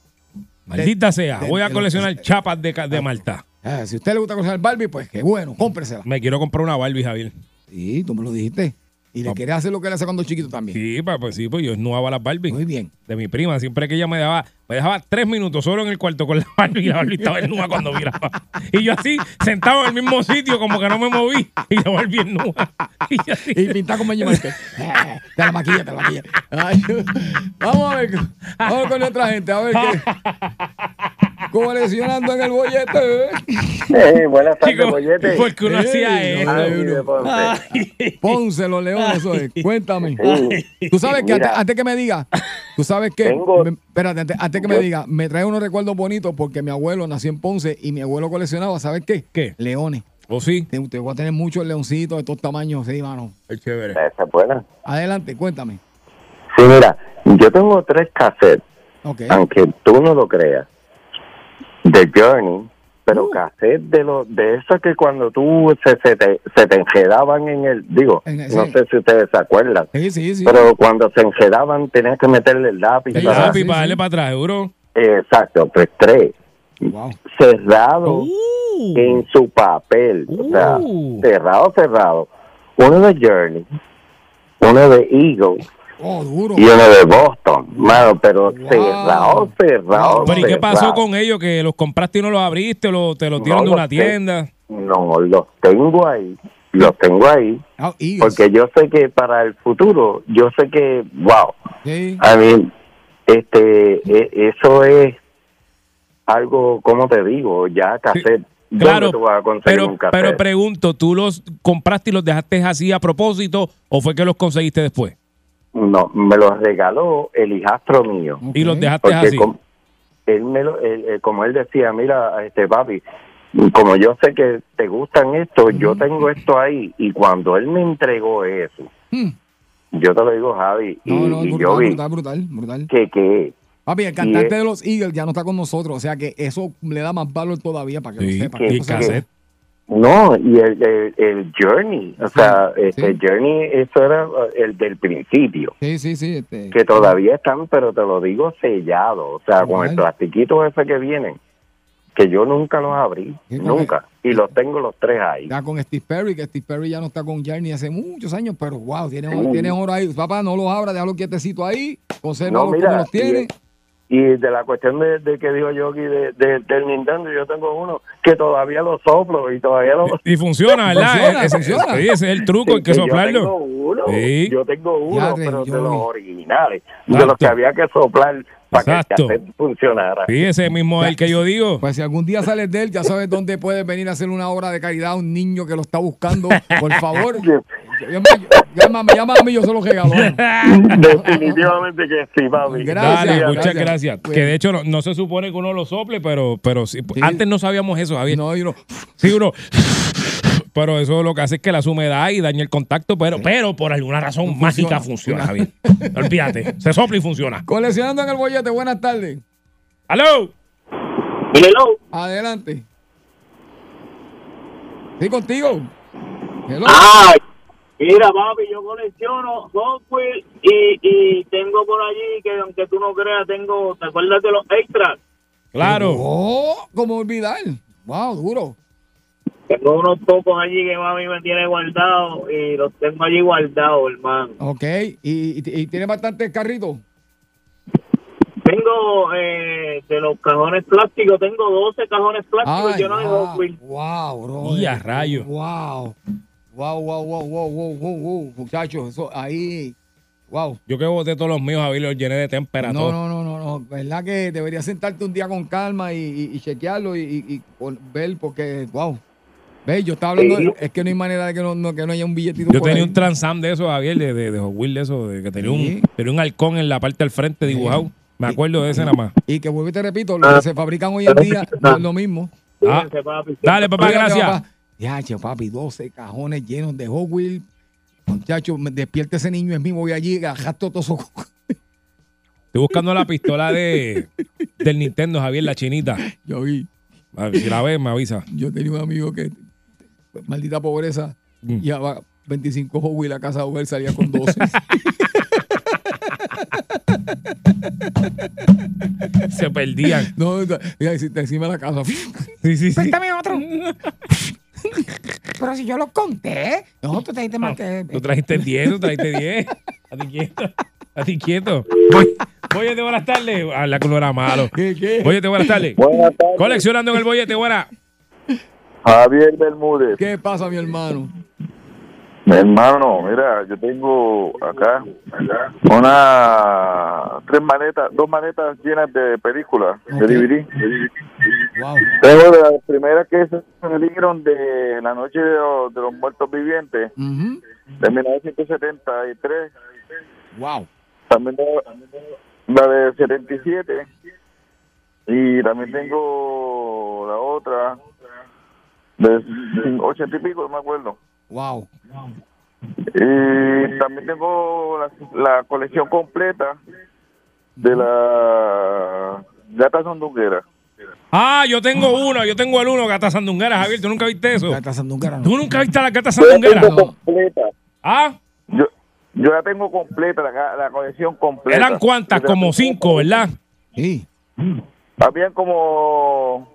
Speaker 6: Maldita sea, voy a coleccionar chapas de, de Malta.
Speaker 3: Ah, si a usted le gusta coleccionar Barbie, pues qué bueno, cómpresela.
Speaker 6: Me quiero comprar una Barbie, Javier.
Speaker 3: Sí, tú me lo dijiste. Y le
Speaker 6: Ah.
Speaker 3: quieres hacer lo que le hace cuando chiquito también.
Speaker 6: Sí, pues sí, pues yo esnuaba las Barbie.
Speaker 3: Muy bien.
Speaker 6: De mi prima, siempre que ella me daba, me dejaba tres minutos solo en el cuarto con la Barbie y la Barbie estaba desnuda cuando miraba. Y yo así, sentado en el mismo sitio, como que no me moví, y la Barbie desnuda. Y yo así,
Speaker 3: Y pintar con Benji Te la maquilla, te la maquilla. Ay, vamos a ver. Vamos con nuestra gente. A ver qué. Coleccionando en el bollete.
Speaker 8: Eh, buenas tardes,
Speaker 6: chico,
Speaker 8: bollete.
Speaker 6: ¿por qué uno hacía eso?
Speaker 8: Ponce.
Speaker 6: Ay.
Speaker 3: Ponce, los leones, eso es. Cuéntame.
Speaker 8: Sí.
Speaker 3: Tú sabes que antes, antes que me diga, tú sabes que.
Speaker 8: Tengo-
Speaker 3: me- espérate, antes, antes que me diga, me trae unos recuerdos bonitos porque mi abuelo nació en Ponce y mi abuelo coleccionaba, ¿sabes qué?
Speaker 6: ¿Qué?
Speaker 3: Leones.
Speaker 6: ¿O sí?
Speaker 3: Te, te voy a tener muchos leoncitos de todos tamaños, sí, mano.
Speaker 6: Es chévere.
Speaker 8: Esa es buena.
Speaker 3: Adelante, cuéntame.
Speaker 8: Sí, mira, yo tengo tres cassettes,
Speaker 3: Ok.
Speaker 8: aunque tú no lo creas, de Journey, pero
Speaker 3: Uh.
Speaker 8: cassette de los de esos que cuando tú se, se, te, se te enredaban en el, digo,
Speaker 3: En el-
Speaker 8: no
Speaker 3: sí.
Speaker 8: sé si ustedes se acuerdan,
Speaker 3: Sí, sí, sí.
Speaker 8: pero cuando se enredaban tenías que meterle el lápiz.
Speaker 6: El
Speaker 8: para-
Speaker 6: lápiz
Speaker 3: sí,
Speaker 6: para
Speaker 3: sí.
Speaker 6: darle para atrás, seguro.
Speaker 8: Exacto, pues tres,
Speaker 3: Wow.
Speaker 8: cerrado
Speaker 6: Uh.
Speaker 8: en su papel, o sea,
Speaker 6: Uh.
Speaker 8: cerrado, cerrado. Uno de Journey, uno de Eagle
Speaker 3: Oh, duro.
Speaker 8: y uno de Boston, mano, pero
Speaker 3: Wow.
Speaker 8: cerrado, cerrado.
Speaker 6: Pero ¿y qué pasó
Speaker 8: cerrado.
Speaker 6: con ellos? ¿Que los compraste y no los abriste o lo- te los dieron
Speaker 8: No
Speaker 6: de una tienda?
Speaker 8: No, los tengo ahí, los tengo ahí,
Speaker 3: Ah,
Speaker 8: porque yo sé que para el futuro, yo sé que, wow,
Speaker 3: Sí.
Speaker 8: a mí, este, e- eso es algo, como te digo, ya cassette
Speaker 11: ¿dónde
Speaker 6: Claro,
Speaker 11: tú vas a conseguir
Speaker 6: pero,
Speaker 11: un cassette?
Speaker 6: pero pregunto, ¿tú los compraste y los dejaste así a propósito o fue que los conseguiste después?
Speaker 11: No, me los regaló el hijastro mío.
Speaker 6: Y los dejaste así.
Speaker 11: com- él me lo, él- él- como él decía, mira, este papi, como yo sé que te gustan esto, yo tengo esto ahí. Y cuando él me entregó eso,
Speaker 3: Hmm.
Speaker 11: yo te lo digo, Javi, y,
Speaker 3: No, no,
Speaker 11: y
Speaker 3: brutal,
Speaker 11: yo vi
Speaker 3: brutal, brutal, brutal.
Speaker 11: que, que
Speaker 3: Papi, el cantante
Speaker 11: es-
Speaker 3: de los Eagles ya no está con nosotros, o sea que eso le da más valor todavía para que
Speaker 6: Sí,
Speaker 3: lo sepa.
Speaker 11: que-
Speaker 3: que
Speaker 11: no, y el, el, el Journey, o
Speaker 3: Sí,
Speaker 11: sea, este
Speaker 3: sí.
Speaker 11: Journey, eso era uh, el del principio.
Speaker 3: Sí, sí, sí. Este,
Speaker 11: que todavía están, pero te lo digo sellado, o sea, con el plastiquito ese que vienen, que yo nunca los abrí, nunca, y los tengo los tres ahí.
Speaker 3: Ya con Steve Perry, que Steve Perry ya no está con Journey hace muchos años, pero wow, tiene,
Speaker 11: Sí.
Speaker 3: tiene oro ahí. Papá, no los abra, déjalo quietecito ahí, conserva
Speaker 11: No,
Speaker 3: como
Speaker 11: mira,
Speaker 3: los tiene.
Speaker 11: y, y de la cuestión de, de que dijo Yogi de, de- del Nintendo, yo tengo uno que todavía lo soplo y todavía lo...
Speaker 6: Y funciona, ¿verdad?
Speaker 3: Funciona,
Speaker 6: ese,
Speaker 3: funciona.
Speaker 6: sí, ese es el truco, hay que
Speaker 11: yo tengo
Speaker 6: soplarlo.
Speaker 11: uno,
Speaker 6: Sí.
Speaker 11: yo tengo uno,
Speaker 3: Ya,
Speaker 11: pero de los originales, de los que había que soplar para que
Speaker 6: Exacto.
Speaker 11: el cassette funcionara.
Speaker 6: Sí, ese mismo es el que yo digo.
Speaker 3: Pues si algún día sales de él, ya sabes dónde puedes venir a hacer una obra de caridad a un niño que lo está buscando. Por favor, llama, llama, llama a mí, yo se lo regalo.
Speaker 11: Definitivamente que sí, papi.
Speaker 3: Gracias,
Speaker 6: Dale, muchas
Speaker 3: gracias.
Speaker 6: gracias.
Speaker 3: Pues-
Speaker 6: Que de hecho no, no se supone que uno lo sople, pero, pero sí,
Speaker 3: Sí.
Speaker 6: antes no sabíamos eso, Javier.
Speaker 3: No, yo no.
Speaker 6: Sí, uno. Pero eso lo que hace es que la humedad y daña el contacto, pero, pero por alguna razón mágica funciona, Javier. Olvídate. Se sopla y funciona.
Speaker 3: Coleccionando en el bollete, buenas tardes.
Speaker 6: ¡Aló!
Speaker 8: Hello.
Speaker 3: Adelante. Sí, contigo. Hello.
Speaker 8: Ay, mira, papi, yo colecciono software y, y tengo por allí que, aunque tú no creas, tengo, ¿te acuerdas de los extras?
Speaker 6: Claro.
Speaker 3: Oh, ¿cómo olvidar? Wow, duro.
Speaker 8: Tengo unos pocos allí que mami me tiene guardados y los tengo allí guardados, hermano.
Speaker 3: Ok, ¿y, y, y tiene bastantes carritos?
Speaker 8: Tengo eh, de los cajones plásticos, tengo 12 cajones plásticos
Speaker 3: Ay,
Speaker 8: llenos de
Speaker 3: wow, wow, bro.
Speaker 6: Y a rayo.
Speaker 3: Wow. Wow, wow, wow, wow, wow, wow, wow. Muchachos, eso ahí. Wow.
Speaker 6: Yo que boté todos los míos, Javier, los llené de témpera.
Speaker 3: No, no, no, no, no. ¿Verdad que deberías sentarte un día con calma y, y- y chequearlo y, y- ver? Porque, wow. Ve, yo estaba hablando,
Speaker 8: Sí.
Speaker 3: es que no hay manera de que no, no- que no haya un billetito
Speaker 6: Yo
Speaker 3: por
Speaker 6: tenía
Speaker 3: ahí.
Speaker 6: un Transam de eso, Javier, de, de, de Hot Wheels, de eso, de que tenía un, tenía un halcón en la parte del frente dibujado. Me acuerdo de ese nada más.
Speaker 3: Y que vuelvo y te repito, lo que se fabrican hoy en día no es lo mismo.
Speaker 6: Ah, dale, papá, gracias.
Speaker 3: Ya, che, papi, 12 cajones llenos de Hot Wheels. Muchacho, me despierte ese niño, es mío, voy allí, gasto todo eso.
Speaker 6: Estoy buscando la pistola de del Nintendo, Javier, la chinita.
Speaker 3: Yo vi,
Speaker 6: A ver, Si la ves, me avisa.
Speaker 3: yo tenía un amigo que, maldita pobreza,
Speaker 6: Mm.
Speaker 3: llevaba 25 Hot Wheels a casa de él, salía con 12.
Speaker 6: Se perdían.
Speaker 3: no, mira, si te encima de la casa.
Speaker 6: Sí, sí, sí.
Speaker 3: Otro. Pero si yo lo conté. No, tú te diste más que.
Speaker 6: Tú trajiste 10, tú trajiste 10. A ti quieto. A ti quieto. Voy, Boyete, buenas tardes. Habla que no era malo.
Speaker 3: ¿Qué, qué?
Speaker 6: Boyete, buenas tardes.
Speaker 11: Buenas tardes.
Speaker 6: Coleccionando en el bollete, buena.
Speaker 11: Javier Bermúdez.
Speaker 3: ¿Qué pasa, mi hermano?
Speaker 12: Mi hermano, mira, yo tengo acá una tres maletas, dos maletas llenas de películas
Speaker 3: Ok.
Speaker 12: de DVD.
Speaker 3: Wow.
Speaker 12: Tengo de las primeras que salieron de La Noche de los, de los Muertos Vivientes
Speaker 3: Ujú.
Speaker 12: de 1973.
Speaker 3: Wow.
Speaker 12: También tengo la de 77 y también tengo la otra de 80 y pico, no me acuerdo.
Speaker 3: Wow.
Speaker 12: Y también tengo la, la colección completa de la gata sondunguera.
Speaker 6: Ah, yo tengo uno, yo tengo el uno, gata sandunguera, Javier. ¿Tú nunca viste eso?
Speaker 3: Gata sandunguera, no.
Speaker 6: ¿Tú nunca viste la gata
Speaker 12: Yo la
Speaker 6: sandunguera?
Speaker 12: tengo completa.
Speaker 6: Ah,
Speaker 12: Yo, yo la tengo completa, la, la colección completa.
Speaker 6: eran cuántas, como cinco, ¿verdad?
Speaker 3: Sí.
Speaker 12: Habían como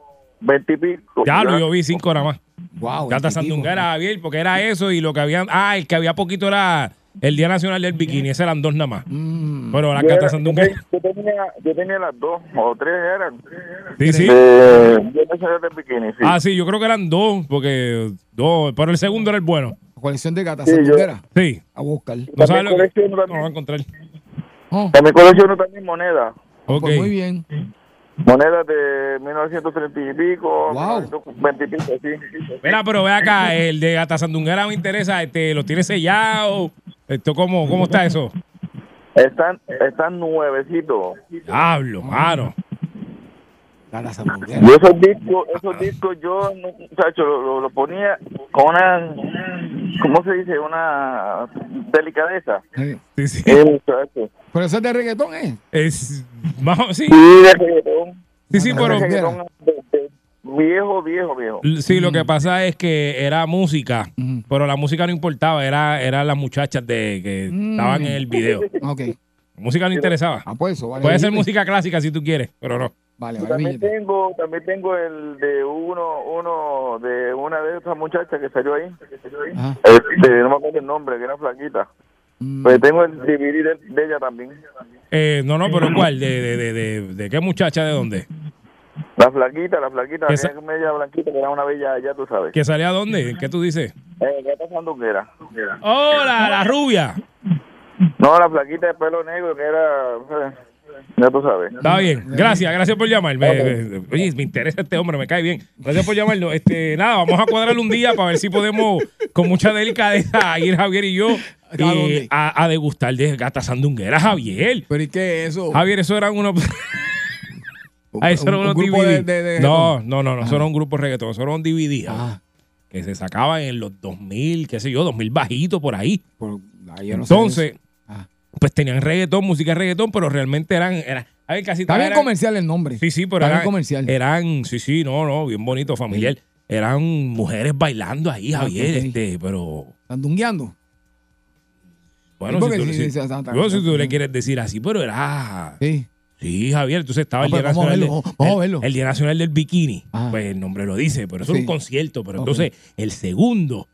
Speaker 12: veintipico.
Speaker 6: Ya lo yo vi cinco nada más.
Speaker 3: Wow.
Speaker 6: Gata sandunguera, Javier, porque era eso y lo que había. Ah, el que había poquito era el Día Nacional del Bikini, ese eran dos nada más.
Speaker 3: Mm.
Speaker 6: Pero la
Speaker 12: Yo,
Speaker 6: gata
Speaker 12: era-
Speaker 6: sandunguera.
Speaker 12: yo tenía, yo tenía las dos, o tres eran.
Speaker 6: Sí, sí.
Speaker 12: Nacional del Bikini, sí.
Speaker 6: Ah, sí, yo creo que eran dos, porque dos, pero el segundo era el bueno.
Speaker 3: Colección de gatas
Speaker 12: Sí.
Speaker 6: Sí.
Speaker 3: A buscar.
Speaker 6: No sabes lo que no lo
Speaker 12: también.
Speaker 6: va a encontrar.
Speaker 3: Oh,
Speaker 12: También colecciono también monedas.
Speaker 6: Ok.
Speaker 3: pues muy bien.
Speaker 12: Monedas de 1930 y pico,
Speaker 3: Wow.
Speaker 12: 1920 y pico, sí.
Speaker 6: Mira, pero ve acá, el de Gata Sandunguera me interesa, este, ¿lo tiene sellado? Esto, ¿cómo, ¿Cómo está eso?
Speaker 12: Están, están nuevecitos.
Speaker 6: Diablo, mano.
Speaker 12: Y esos discos, esos discos yo, muchacho, lo, lo- lo ponía con una, ¿cómo se dice? Una delicadeza.
Speaker 3: Sí.
Speaker 6: Sí, sí.
Speaker 12: Eh.
Speaker 3: Pero eso es de reggaetón, ¿eh?
Speaker 6: Es, más o- sí,
Speaker 12: Sí, de reggaetón.
Speaker 6: sí, sí, pero...
Speaker 12: De reggaetón de- de viejo, viejo, viejo.
Speaker 6: Sí, lo que pasa es que era música,
Speaker 3: Ujú.
Speaker 6: pero la música no importaba, era eran las muchachas de que
Speaker 3: Mm.
Speaker 6: estaban en el video.
Speaker 3: Ok.
Speaker 6: Música no interesaba.
Speaker 3: Ah, pues eso, vale.
Speaker 6: Puede ser música clásica si tú quieres, pero no.
Speaker 3: Vale, vale.
Speaker 12: También
Speaker 3: billete.
Speaker 12: tengo, también tengo el de uno, uno de una de esas muchachas que salió ahí.
Speaker 3: Ajá.
Speaker 12: Este, no me acuerdo el nombre, que era flaquita.
Speaker 3: Mm.
Speaker 12: Pues tengo el DVD de, de ella también.
Speaker 6: Eh, no, no, pero ¿cuál? ¿De, de, de, de, de qué muchacha? ¿De dónde?
Speaker 12: La flaquita, la flaquita,
Speaker 6: Que
Speaker 12: que media blanquita, que era una bella, ya tú sabes.
Speaker 6: ¿Que salía dónde? ¿Qué tú dices?
Speaker 12: Eh, ¿Qué está pasando que era?
Speaker 6: ¡Oh, la, la rubia!
Speaker 12: No, la flaquita de pelo negro, que era, eh, ya tú sabes.
Speaker 6: Está bien, gracias, gracias por llamarme. Me- Oye, me interesa este hombre, me cae bien. Gracias por llamarnos. Este, nada, vamos a cuadrarle un día para ver si podemos, con mucha delicadeza, ir Javier y yo
Speaker 3: ¿A
Speaker 6: eh, a, a degustar de gata sandunguera, Javier.
Speaker 3: Pero ¿y qué es eso?
Speaker 6: Javier, eso eran unos.
Speaker 3: Un-
Speaker 6: Ah, eso eran
Speaker 3: un-
Speaker 6: unos
Speaker 3: un grupo
Speaker 6: DVD.
Speaker 3: de- de- de
Speaker 6: no,
Speaker 3: reggaetón.
Speaker 6: no, no, no, eso era un grupo de reggaetón, eso era un DVD
Speaker 3: Ah,
Speaker 6: que se sacaban en los 2000, qué sé yo, 2000 bajitos por ahí.
Speaker 3: por, ah, yo no sé
Speaker 6: Entonces.
Speaker 3: Ah.
Speaker 6: Pues tenían reggaetón, música de reggaetón, pero realmente eran. eran a ver, casi
Speaker 3: Está bien
Speaker 6: eran-
Speaker 3: comercial el nombre.
Speaker 6: Sí, sí, pero
Speaker 3: Está
Speaker 6: eran,
Speaker 3: comercial.
Speaker 6: eran, sí, sí, no, no, bien bonito, familiar. Eran mujeres bailando ahí,
Speaker 3: Ah,
Speaker 6: Javier, este, pero
Speaker 3: Están dungueando.
Speaker 6: bueno,
Speaker 3: Sí,
Speaker 6: si tú,
Speaker 3: sí,
Speaker 6: si- yo, si tú le quieres decir así, pero era,
Speaker 3: Sí.
Speaker 6: sí, Javier, entonces estaba
Speaker 3: Ah,
Speaker 6: el Día
Speaker 3: pues vamos a
Speaker 6: Nacional,
Speaker 3: verlo,
Speaker 6: del- el- Día Nacional del Bikini,
Speaker 3: Ah.
Speaker 6: pues el nombre lo dice, pero eso es
Speaker 3: Sí.
Speaker 6: un concierto, pero entonces el segundo,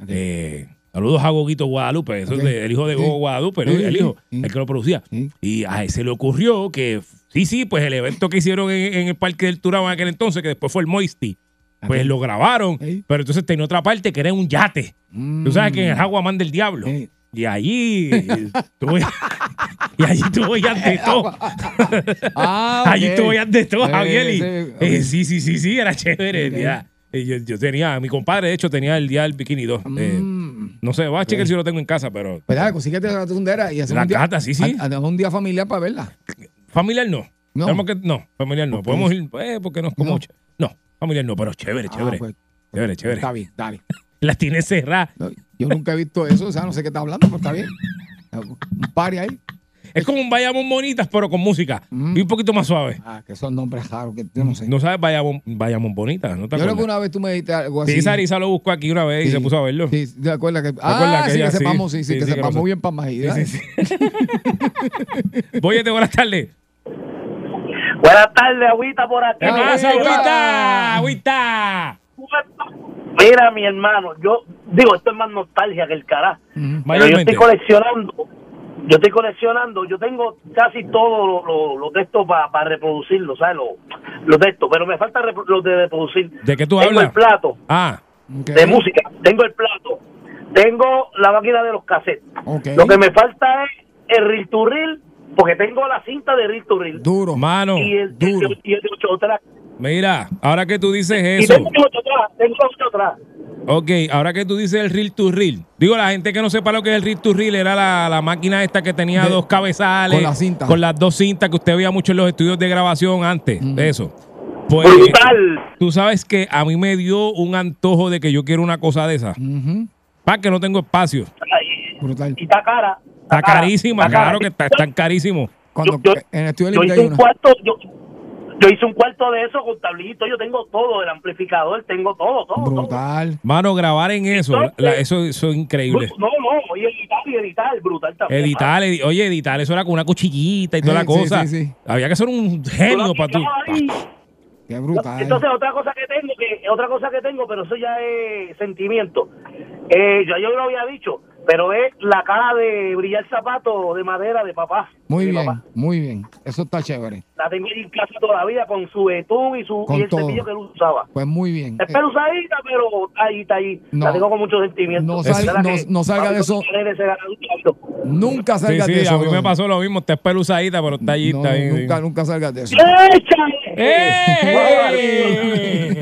Speaker 3: Ok.
Speaker 6: eh, saludos a Goguito Guadalupe, eso es el hijo de. Gogo Guadalupe, ¿no? El hijo, el que lo producía.
Speaker 3: Sí.
Speaker 6: Y a ese le ocurrió que, sí, sí, pues el evento que hicieron en, en el Parque del Turabo en aquel entonces, que después fue el Moisty, pues lo grabaron, pero entonces tenía otra parte que era un yate. Tú sabes que en el Aguaman del Diablo.
Speaker 3: Sí.
Speaker 6: Y allí tuve, y allí tuvo ya de todo.
Speaker 3: Ah,
Speaker 6: Allí
Speaker 3: ok.
Speaker 6: tuvo ya de todo, Javier. y- eh, sí, sí, sí, sí, era chévere. Ya. Yo, yo tenía, mi compadre, de hecho, tenía el día del bikini 2. Eh,
Speaker 3: Mm.
Speaker 6: no sé, voy a chequear si lo tengo en casa, pero
Speaker 3: Pues dale, consíguete la tundera y hacemos
Speaker 6: La
Speaker 3: un día,
Speaker 6: cata, sí, sí.
Speaker 3: ha- hacemos un día familiar para verla.
Speaker 6: familiar no.
Speaker 3: No.
Speaker 6: Tenemos que, no, familiar no. Podemos ir, pues, porque no es como.
Speaker 3: No.
Speaker 6: No, familiar no, pero chévere,
Speaker 3: Ah,
Speaker 6: chévere.
Speaker 3: pues,
Speaker 6: Chévere, chévere.
Speaker 3: Está bien, dale.
Speaker 6: La tiene cerrada.
Speaker 3: No, yo nunca he visto eso, o sea, no sé qué está hablando, pero está bien. Un party ahí.
Speaker 6: Es como un Bayamón bonitas, pero con música.
Speaker 3: Mm.
Speaker 6: Y un poquito más suave.
Speaker 3: Ah, que son nombres raros que yo no sé.
Speaker 6: No sabes Bayamón, Bayamón bonitas, ¿no te
Speaker 3: yo creo que una vez tú me dijiste algo así.
Speaker 6: Sí, Sarisa lo buscó aquí una vez y
Speaker 3: Sí.
Speaker 6: se puso a verlo.
Speaker 3: Sí, ¿te acuerdas que? Ah,
Speaker 6: acuerdas que
Speaker 3: sí,
Speaker 6: ella
Speaker 3: que sepamos, sí, sí,
Speaker 6: Sí,
Speaker 3: que
Speaker 6: sí, que
Speaker 3: sepamos
Speaker 6: no sé.
Speaker 3: bien para más
Speaker 6: Sí, sí, sí. Voy buenas tardes.
Speaker 8: Buenas tardes, Agüita, por aquí.
Speaker 6: ¿Qué
Speaker 3: Ah,
Speaker 6: pasa,
Speaker 3: Agüita?
Speaker 6: agüita?
Speaker 8: Mira, mi hermano, yo digo, esto es más nostalgia que el carajo. Pero yo estoy coleccionando, yo estoy coleccionando, yo tengo casi todos los lo, estos para reproducirlo, ¿sabes? Los, de estos, pero me falta repro- los de reproducir.
Speaker 6: ¿De qué tú
Speaker 8: tengo
Speaker 6: hablas?
Speaker 8: el plato
Speaker 6: Ah,
Speaker 8: de música, tengo el plato, tengo la máquina de los cassettes. Lo que me falta es el reel to reel, porque tengo la cinta de reel to reel.
Speaker 3: Duro.
Speaker 6: mano.
Speaker 8: Y el,
Speaker 3: duro.
Speaker 8: y el de ocho track.
Speaker 6: Mira, ahora que tú dices
Speaker 8: Y
Speaker 6: eso.
Speaker 8: tengo ocho track, tengo track.
Speaker 6: Ok, ahora que tú dices el reel to reel. Digo, la gente que no sepa lo que es el reel to reel era la, la máquina esta que tenía
Speaker 3: De-
Speaker 6: dos cabezales.
Speaker 3: con la cinta.
Speaker 6: Con las dos cintas que usted veía mucho en los estudios de grabación antes.
Speaker 3: Mm.
Speaker 6: de Eso. Pues,
Speaker 8: Brutal.
Speaker 6: tú sabes que a mí me dio un antojo de que yo quiero una cosa de esa.
Speaker 3: Ujú.
Speaker 6: Para que no tengo espacio.
Speaker 8: Ay,
Speaker 3: Brutal.
Speaker 8: Y está cara.
Speaker 6: Está
Speaker 8: cara,
Speaker 6: carísima,
Speaker 8: está cara.
Speaker 6: claro que está, están carísimos.
Speaker 3: Cuando
Speaker 8: Yo- yo-
Speaker 3: en el estudio
Speaker 8: Yo
Speaker 3: libre
Speaker 8: hice un cuarto, yo, yo hice un cuarto de eso con tablito, yo tengo todo, el amplificador, tengo todo, todo, todo.
Speaker 3: Brutal.
Speaker 6: Mano, grabar en eso,
Speaker 8: Entonces-
Speaker 6: la- eso, eso es increíble.
Speaker 8: No, no, y editar y editar, brutal también.
Speaker 6: Editar, edi- oye, editar, eso era con una cuchillita y toda
Speaker 3: Sí,
Speaker 6: la
Speaker 3: sí,
Speaker 6: cosa.
Speaker 3: sí, sí.
Speaker 6: Había que ser un genio para tú.
Speaker 3: Qué brutal.
Speaker 8: Entonces otra cosa que tengo, que otra cosa que tengo, pero eso ya es sentimiento. Eh, yo, yo lo había dicho, pero es la cara de brillar zapato de madera de papá.
Speaker 3: Muy
Speaker 8: de
Speaker 3: bien,
Speaker 8: papá.
Speaker 3: muy bien. Eso está chévere.
Speaker 13: La tengo ahí en casa todavía con su betún y, su,
Speaker 3: Con
Speaker 13: y el
Speaker 3: todo.
Speaker 13: cepillo que él usaba.
Speaker 3: Pues muy bien.
Speaker 13: Es pelusadita, pero está ahí, está ahí.
Speaker 3: No.
Speaker 13: La tengo con mucho sentimiento.
Speaker 3: No sal-
Speaker 13: Es
Speaker 3: no- no salga de eso. Nunca
Speaker 6: Sí,
Speaker 3: salgas
Speaker 6: sí,
Speaker 3: de eso.
Speaker 6: a mí me pasó lo mismo. Está espelusadita, pero está allí.
Speaker 3: No,
Speaker 6: está ahí,
Speaker 3: nunca, nunca salgas de eso.
Speaker 6: ¡Eh!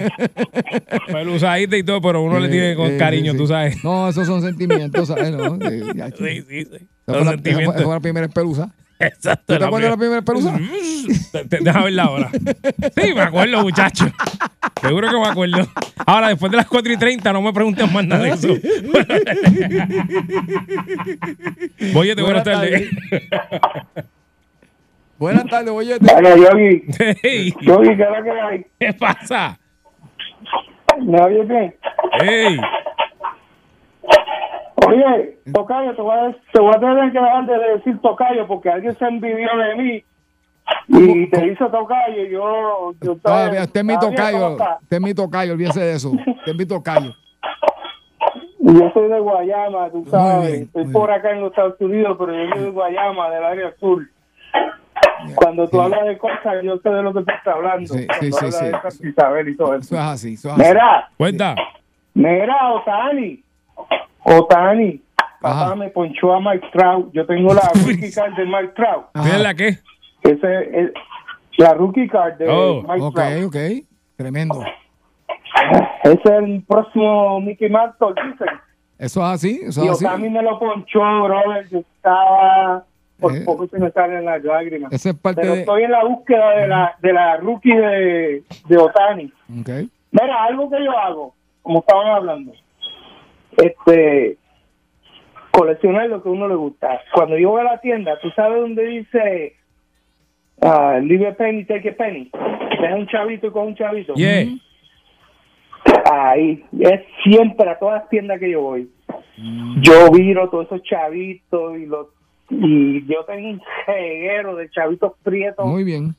Speaker 6: Pelusadita y todo, pero uno le tiene con
Speaker 3: Eh,
Speaker 6: cariño,
Speaker 3: sí,
Speaker 6: tú
Speaker 3: sí.
Speaker 6: sabes.
Speaker 3: No, esos son sentimientos, ¿sabes? No, eh.
Speaker 6: Sí, sí, sí.
Speaker 3: Esa fue, la, esa fue-
Speaker 6: sentimientos.
Speaker 3: esa fue la primera espeluza.
Speaker 6: Exacto.
Speaker 3: ¿Tú te acuerdas de la primera?
Speaker 6: Te- te- Deja verla ahora. Sí, me acuerdo, muchacho. Seguro que me acuerdo. Ahora, después de las 4 y 30, no me preguntes más nada de eso. Boyete, buenas tardes.
Speaker 3: Buenas tardes, Boyete.
Speaker 9: Bueno, Yogi,
Speaker 6: Hey,
Speaker 9: Yogi, ¿qué es lo que hay?
Speaker 6: ¿Qué pasa?
Speaker 9: ¿Me oyes bien?
Speaker 6: Hey,
Speaker 9: Oye, Tocayo, te voy, a, te voy a tener que dejar de decir Tocayo porque alguien se envidió de mí y te hizo Tocayo y yo... yo
Speaker 3: Ah, mira, Usted es mi
Speaker 9: estaba
Speaker 3: tocayo. Usted es mi tocayo, olvídese de eso. Usted es mi tocayo.
Speaker 9: Y yo soy de Guayama, tú sabes.
Speaker 3: bien,
Speaker 9: Estoy por acá en los Estados Unidos, pero yo soy de Guayama, del área sur. Cuando tú hablas de cosas, yo sé de lo que tú estás hablando.
Speaker 3: Sí,
Speaker 9: Cuando
Speaker 3: sí, sí,
Speaker 9: hablas
Speaker 3: sí.
Speaker 9: de Santa Isabel y todo
Speaker 3: Eso
Speaker 9: eso.
Speaker 3: es así. Eso es así.
Speaker 9: Mira,
Speaker 6: cuenta.
Speaker 9: mira, Otani. Otani. Papá me ponchó a Mike Trout. Yo tengo la rookie card de Mike Trout.
Speaker 6: ¿Tienes la qué?
Speaker 9: Ese es la rookie card de
Speaker 6: Oh,
Speaker 9: Mike
Speaker 3: Ok,
Speaker 9: Trout.
Speaker 3: ok. Tremendo.
Speaker 9: Ese es el próximo Mickey Mantle, dicen.
Speaker 3: Eso es así. Eso
Speaker 9: Y
Speaker 3: es así.
Speaker 9: Otani me lo ponchó, brother. Yo estaba... Por
Speaker 3: Eh.
Speaker 9: poco se me salen las lágrimas.
Speaker 3: Esa es parte
Speaker 9: Pero
Speaker 3: de.
Speaker 9: estoy en la búsqueda de la, de la rookie de, de Otani.
Speaker 3: Ok.
Speaker 9: Mira, algo que yo hago, como estaban hablando, este, coleccionar lo que a uno le gusta. Cuando yo voy a la tienda, ¿tú sabes dónde dice ah, leave a penny, take a penny? Deja un chavito y con un chavito.
Speaker 6: Yeah.
Speaker 9: Ahí, es siempre a todas las tiendas que yo voy. Yo viro todos esos chavitos y los y yo tengo un jeguero de chavitos prietos
Speaker 3: Muy bien.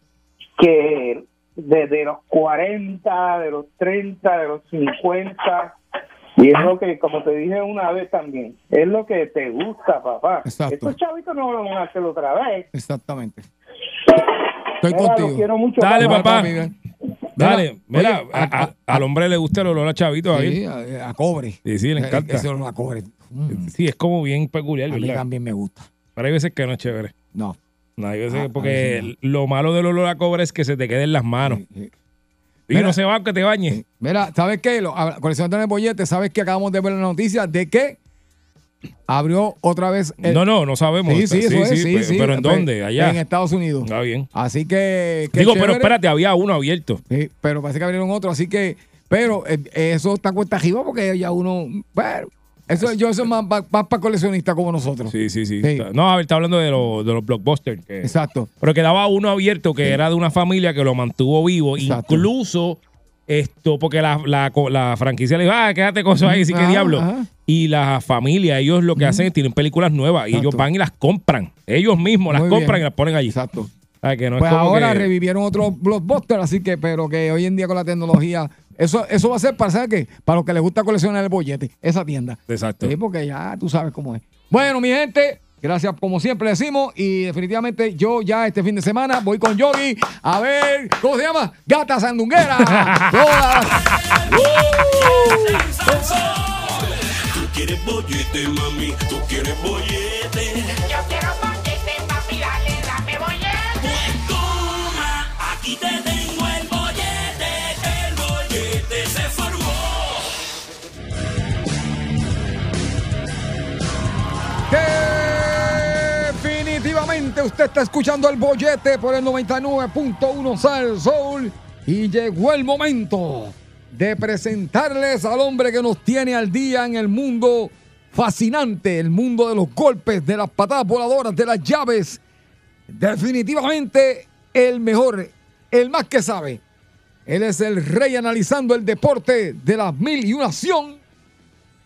Speaker 9: que desde los 40, de los 30, de los 50, y es lo que, como te dije una vez también, es lo que te gusta, papá.
Speaker 3: Exacto.
Speaker 9: Estos chavitos no lo van a hacer otra vez.
Speaker 3: Exactamente. Estoy
Speaker 9: Mira,
Speaker 3: contigo.
Speaker 9: los quiero mucho.
Speaker 6: Dale,
Speaker 9: papá.
Speaker 6: papá.
Speaker 3: mira.
Speaker 6: Dale, mira,
Speaker 3: oye,
Speaker 6: a- a- al hombre le gusta el olor a chavito ahí.
Speaker 3: Sí, a, a cobre.
Speaker 6: Sí, sí, le
Speaker 3: Eh,
Speaker 6: encanta.
Speaker 3: Ese olor a cobre. Mm,
Speaker 6: Sí, es como bien peculiar,
Speaker 3: a mí
Speaker 6: ¿verdad?
Speaker 3: también me gusta.
Speaker 6: Pero hay veces que no es chévere.
Speaker 3: No.
Speaker 6: No, hay veces
Speaker 3: Ah,
Speaker 6: que- porque lo malo del olor a cobre es que se te quede en las manos.
Speaker 3: Sí, sí.
Speaker 6: Y
Speaker 3: Mira.
Speaker 6: no se va aunque te bañes.
Speaker 3: Mira, ¿sabes qué? Lo- a- Coleccionando el bollete, ¿sabes que acabamos de ver la noticia de que abrió otra vez el.
Speaker 6: no, no, no sabemos.
Speaker 3: Sí, sí, eso es, sí, sí.
Speaker 6: Pero ¿en dónde? Allá.
Speaker 3: En Estados Unidos.
Speaker 6: Está bien.
Speaker 3: Así que.
Speaker 6: Digo, pero espérate, había uno abierto.
Speaker 3: Sí, pero parece que abrieron otro, así que. Pero eh, eso está cuesta arriba porque ya uno. Bueno, eso, yo eso es más, más, para coleccionistas como nosotros.
Speaker 6: Sí, sí, sí. No, a ver, está hablando de, los- de los blockbusters. que-
Speaker 3: Exacto.
Speaker 6: Pero quedaba uno abierto que era de una familia que lo mantuvo vivo.
Speaker 3: Exacto.
Speaker 6: Incluso esto, porque la, la, la franquicia le dijo, ah, quédate con eso ahí, sí que diablo.
Speaker 3: ajá.
Speaker 6: Y la familia, ellos lo que hacen es tienen películas nuevas y ellos van y las compran. Ellos mismos las compran y las ponen allí.
Speaker 3: Exacto.
Speaker 6: Ah, que no
Speaker 3: Pues
Speaker 6: es como
Speaker 3: ahora
Speaker 6: que-
Speaker 3: revivieron otro blockbuster, así que, pero que hoy en día con la tecnología, eso, eso va a ser para, ¿sabes qué? Para los que les gusta coleccionar el bollete, esa tienda.
Speaker 6: Exacto.
Speaker 3: Sí, porque ya tú sabes cómo es. Bueno, mi gente, gracias como siempre decimos y definitivamente yo ya este fin de semana voy con Yogi a ver, ¿cómo se llama? Gata Sandunguera. Todas.
Speaker 2: Tú quieres bollete, mami, tú quieres bollete,
Speaker 3: Usted está escuchando el bollete por el 99.1 Sal Soul y llegó el momento de presentarles al hombre que nos tiene al día en el mundo fascinante, el mundo de los golpes, de las patadas voladoras, de las llaves. Definitivamente el mejor, el más que sabe. Él es el rey analizando el deporte de las mil y una acción.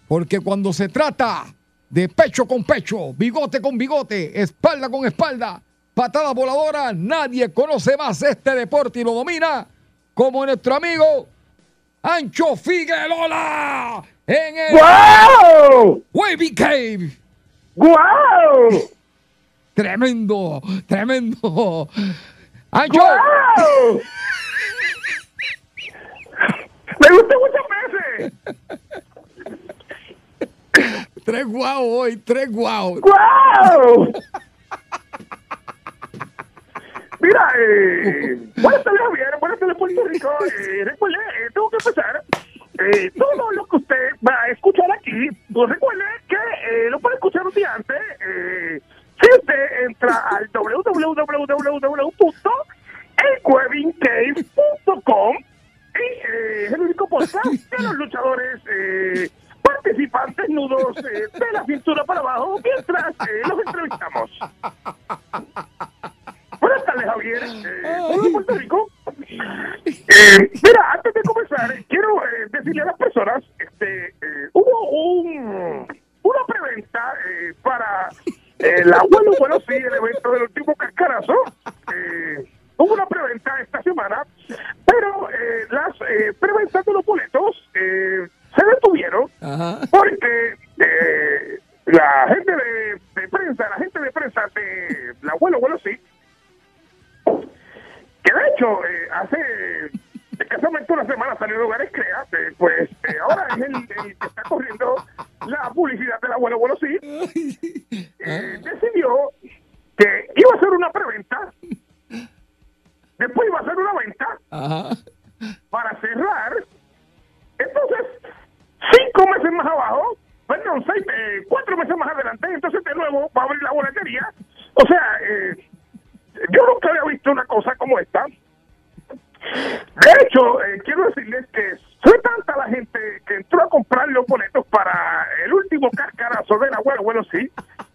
Speaker 3: Porque cuando se trata de pecho con pecho, bigote con bigote, espalda con espalda, patada voladora, nadie conoce más este deporte y lo domina como nuestro amigo Ancho Figueroa en el
Speaker 9: ¡Wow!
Speaker 3: Wavy Cave.
Speaker 9: ¡Wow!
Speaker 3: Tremendo, tremendo. ¡Ancho!
Speaker 14: ¡Guau! ¡Me gusta muchas veces!
Speaker 3: Tres guau hoy, tres guau.
Speaker 14: ¡Guau! Mira, eh, buenas tardes Javier, buenas tardes Puerto Rico. Eh, recuerde, eh, tengo que empezar. Eh, todo lo que usted va a escuchar aquí, pues recuerde que eh, lo puede escuchar un día antes. Si usted entra al www.elcuevincave.com y es el único podcast de los luchadores participantes nudos eh, de la cintura para abajo mientras eh, los entrevistamos. Buenas tardes, Javier. Eh, ¿cómo de Puerto Rico? Eh, mira, antes de comenzar, quiero eh, decirle a las personas, este, hubo un, una preventa para el abuelo, bueno, sí, el evento del último cascarazo. Hubo una preventa esta semana, pero las preventas de los boletos eh, se detuvieron
Speaker 3: Ajá.
Speaker 14: porque eh, la gente de, de prensa, la gente de prensa de la abuelo, bueno, sí, que de hecho eh, hace escasamente una semana salió de Hogares Crea, eh, pues ahora es el, el que está corriendo la publicidad del abuelo, bueno, sí, eh, decidió que iba a hacer una preventa, después iba a hacer una venta
Speaker 3: Ajá.
Speaker 14: para cerrar. Entonces, cinco meses más abajo, perdón, seis, eh, cuatro meses más adelante, entonces de nuevo va a abrir la boletería. O sea, eh, yo nunca había visto una cosa como esta. De hecho, eh, quiero decirles que fue tanta la gente que entró a comprar los boletos para el último cascarazo del abuelo, bueno, sí,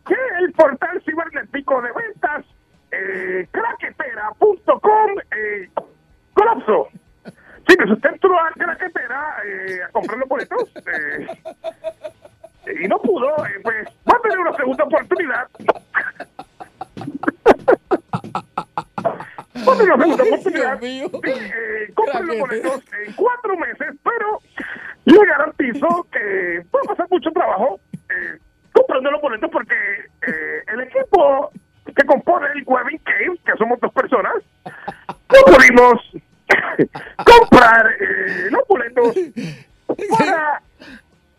Speaker 14: que el portal cibernético de ventas, eh, eh, a comprar los boletos eh, y no pudo, eh, pues va a tener una segunda oportunidad. Va a tener una segunda oportunidad. Sí, eh, compre los boletos en cuatro meses, pero le garantizo que va a pasar mucho trabajo comprando los boletos porque el equipo que compone el Webbing Cave, que somos dos personas, no pudimos comprar eh, los boletos para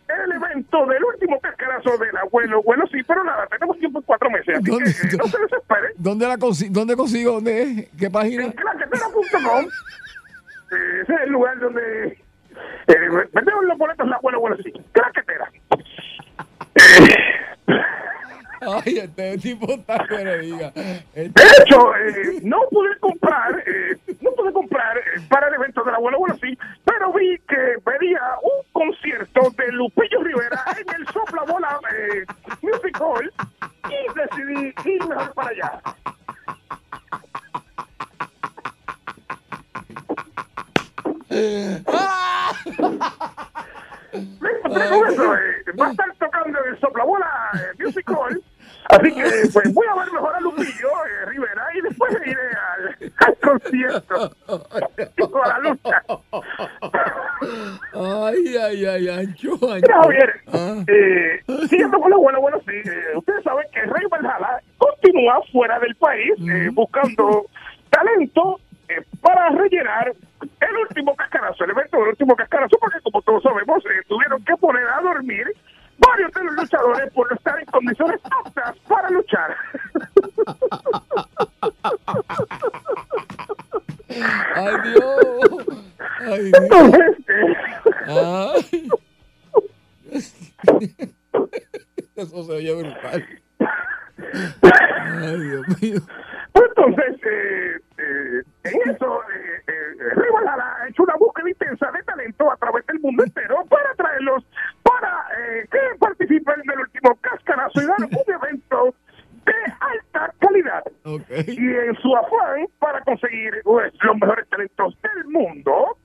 Speaker 14: el evento del último cascarazo del abuelo. Bueno, sí, pero nada, tenemos tiempo en cuatro meses, así que eh, no se desespere.
Speaker 3: ¿Dónde la consi- ¿Dónde consigo? ¿Dónde es? ¿Qué página?
Speaker 14: Claquetera.com eh, ese es el lugar donde eh, vendemos los boletos la abuelo, bueno, sí, Claquetera.
Speaker 3: Ay, este tipo está que le diga. Este-
Speaker 14: De hecho, eh, no pude comprar, eh, pude comprar eh, para el evento del abuelo, bueno, sí, pero vi que venía un concierto de Lupillo Rivera en el Sopla Bola eh, Music Hall y decidí ir mejor para allá. Me encontré con eso, eh, va a estar tocando el Soplabola eh, Music Hall. Así que, pues, voy a ver mejor a Lupillo eh, Rivera y después iré al, al concierto. Y a la lucha.
Speaker 3: Ay, ay, ay, ancho, ancho.
Speaker 14: Mira, Javier,
Speaker 3: Ah.
Speaker 14: eh, siguiendo con lo bueno, bueno, sí, eh, ustedes saben que Rey Valhalla continúa fuera del país eh, buscando talento eh, para rellenar el último cascarazo, el evento del último cascarazo, porque como todos sabemos, eh, tuvieron que poner a dormir varios de los luchadores por no estar en condiciones aptas para luchar.
Speaker 3: Ay, Dios. Ay, Dios.
Speaker 14: Eh,
Speaker 3: Ay. Eso se oye brutal. Ay, Dios mío.
Speaker 14: Entonces, eh, eh, en eso, eh, eh, Rey Valhalla ha hecho una búsqueda intensa de talento a través del mundo entero para traerlos para eh, que participen del último un evento de alta calidad. Y en su afán para conseguir pues, los mejores talentos del mundo,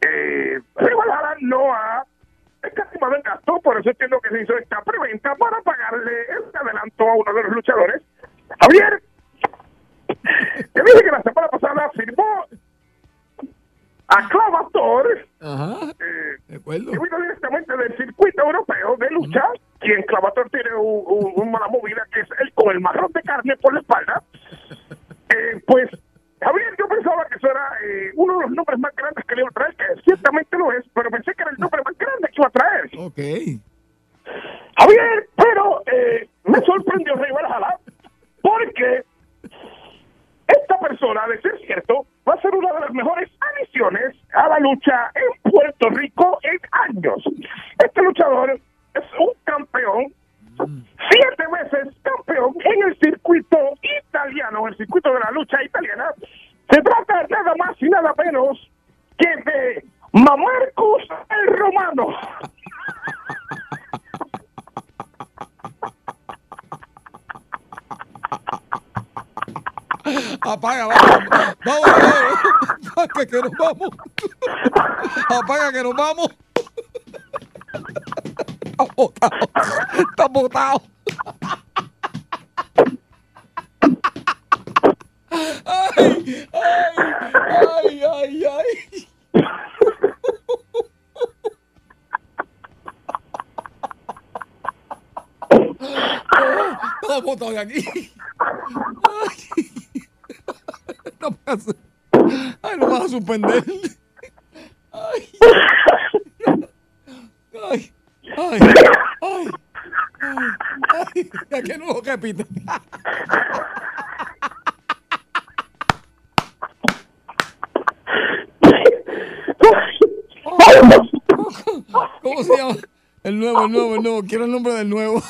Speaker 14: eh, Valhalla no ha escatimado el gasto, por eso entiendo que se hizo esta preventa para pagarle el adelanto a uno de los luchadores. Javier, te dije que la semana pasada firmó a Clavator,
Speaker 3: Ajá.
Speaker 14: eh,
Speaker 3: De acuerdo.
Speaker 14: que vino directamente del circuito europeo de lucha, quien Clavator tiene un- un- una movida que es el con el marrón de carne por la espalda. Eh, pues, Javier, le iba a traer, que ciertamente lo es, pero pensé que era el nombre más grande que iba a traer.
Speaker 3: Ok.
Speaker 14: Javier, pero eh, me sorprendió Rey Valhalla porque esta persona, de ser cierto, va a ser una de las mejores adiciones a la lucha en Puerto Rico en años. Este luchador es un campeón, siete veces campeón en el circuito italiano, el circuito de la lucha italiana. Se trata nada más y nada menos que de Mamarcus el Romano.
Speaker 3: Apaga, vamos. Vamos, vamos. Apaga que nos vamos. Apaga que nos vamos. Está botado. Está botado. Ay, ay, ay, ay, ay. Está botado de aquí. Ay. A- Ay, no vas a suspender. Ay. Ay. Ay. Ay. Ay. Ay. Que no repite. ¿Cómo se llama? El nuevo, el nuevo, el nuevo. Quiero el nombre del nuevo.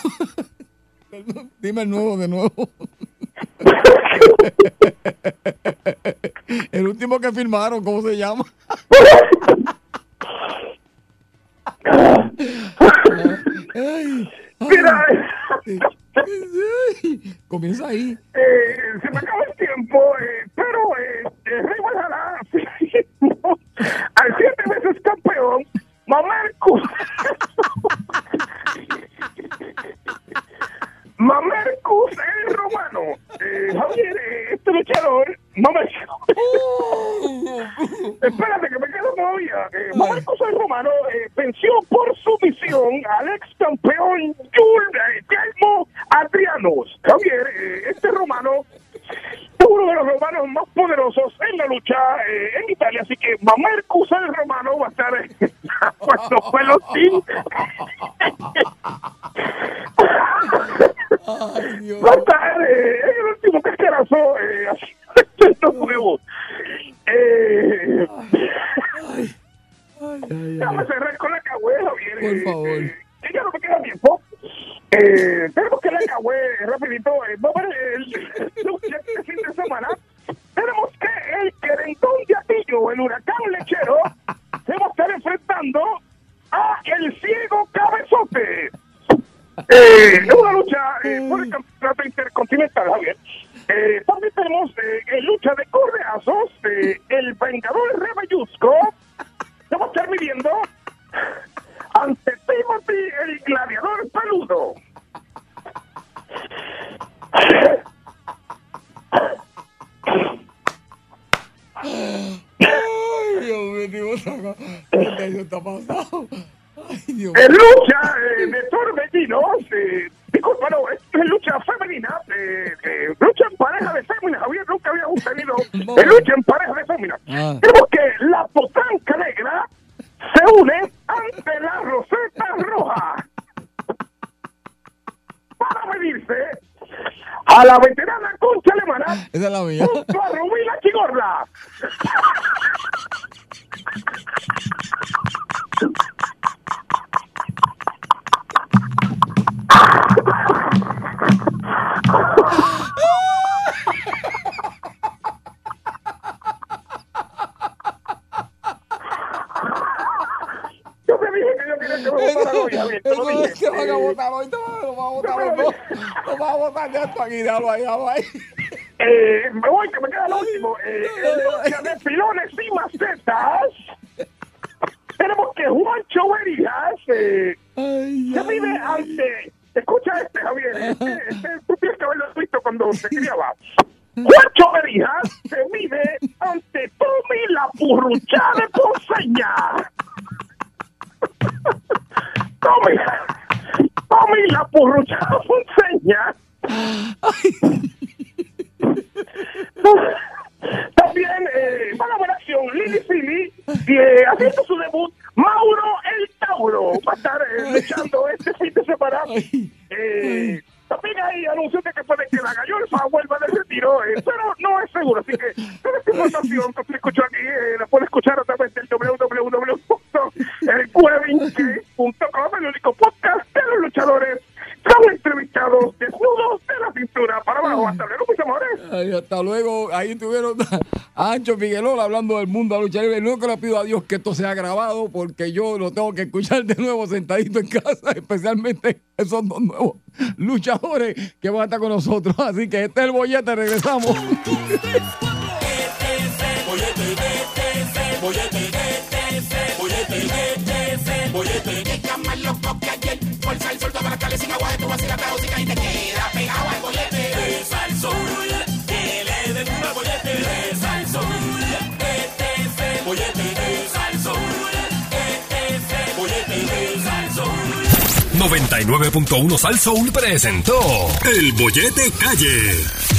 Speaker 3: Dime el nuevo de nuevo. El último que firmaron, ¿cómo se llama?
Speaker 14: aí. Medirse a la veterana concha alemana
Speaker 3: Esa es la mía.
Speaker 14: junto a Rubí la Chigorla.
Speaker 3: votar los dos. Lo van a votar ya esto aquí, déjalo ahí, déjalo ahí.
Speaker 14: Eh, me voy, que me queda lo último. Eh, lucha de filones y macetas, tenemos que Juancho Berijas eh, se mide ante. Escucha este, Javier. Este, este, tú tienes que haberlo visto cuando se criaba. Juancho Berijas se mide ante Tommy la purrucha luego.
Speaker 3: Ahí tuvieron a Ancho Figueroa hablando del mundo de la lucha libre. Único que le pido a Dios que esto sea grabado porque yo lo tengo que escuchar de nuevo sentadito en casa, especialmente esos dos nuevos luchadores que van a estar con nosotros. Así que este es el bollete, regresamos.
Speaker 1: 99.1 Sal presentó El Bollete Calle.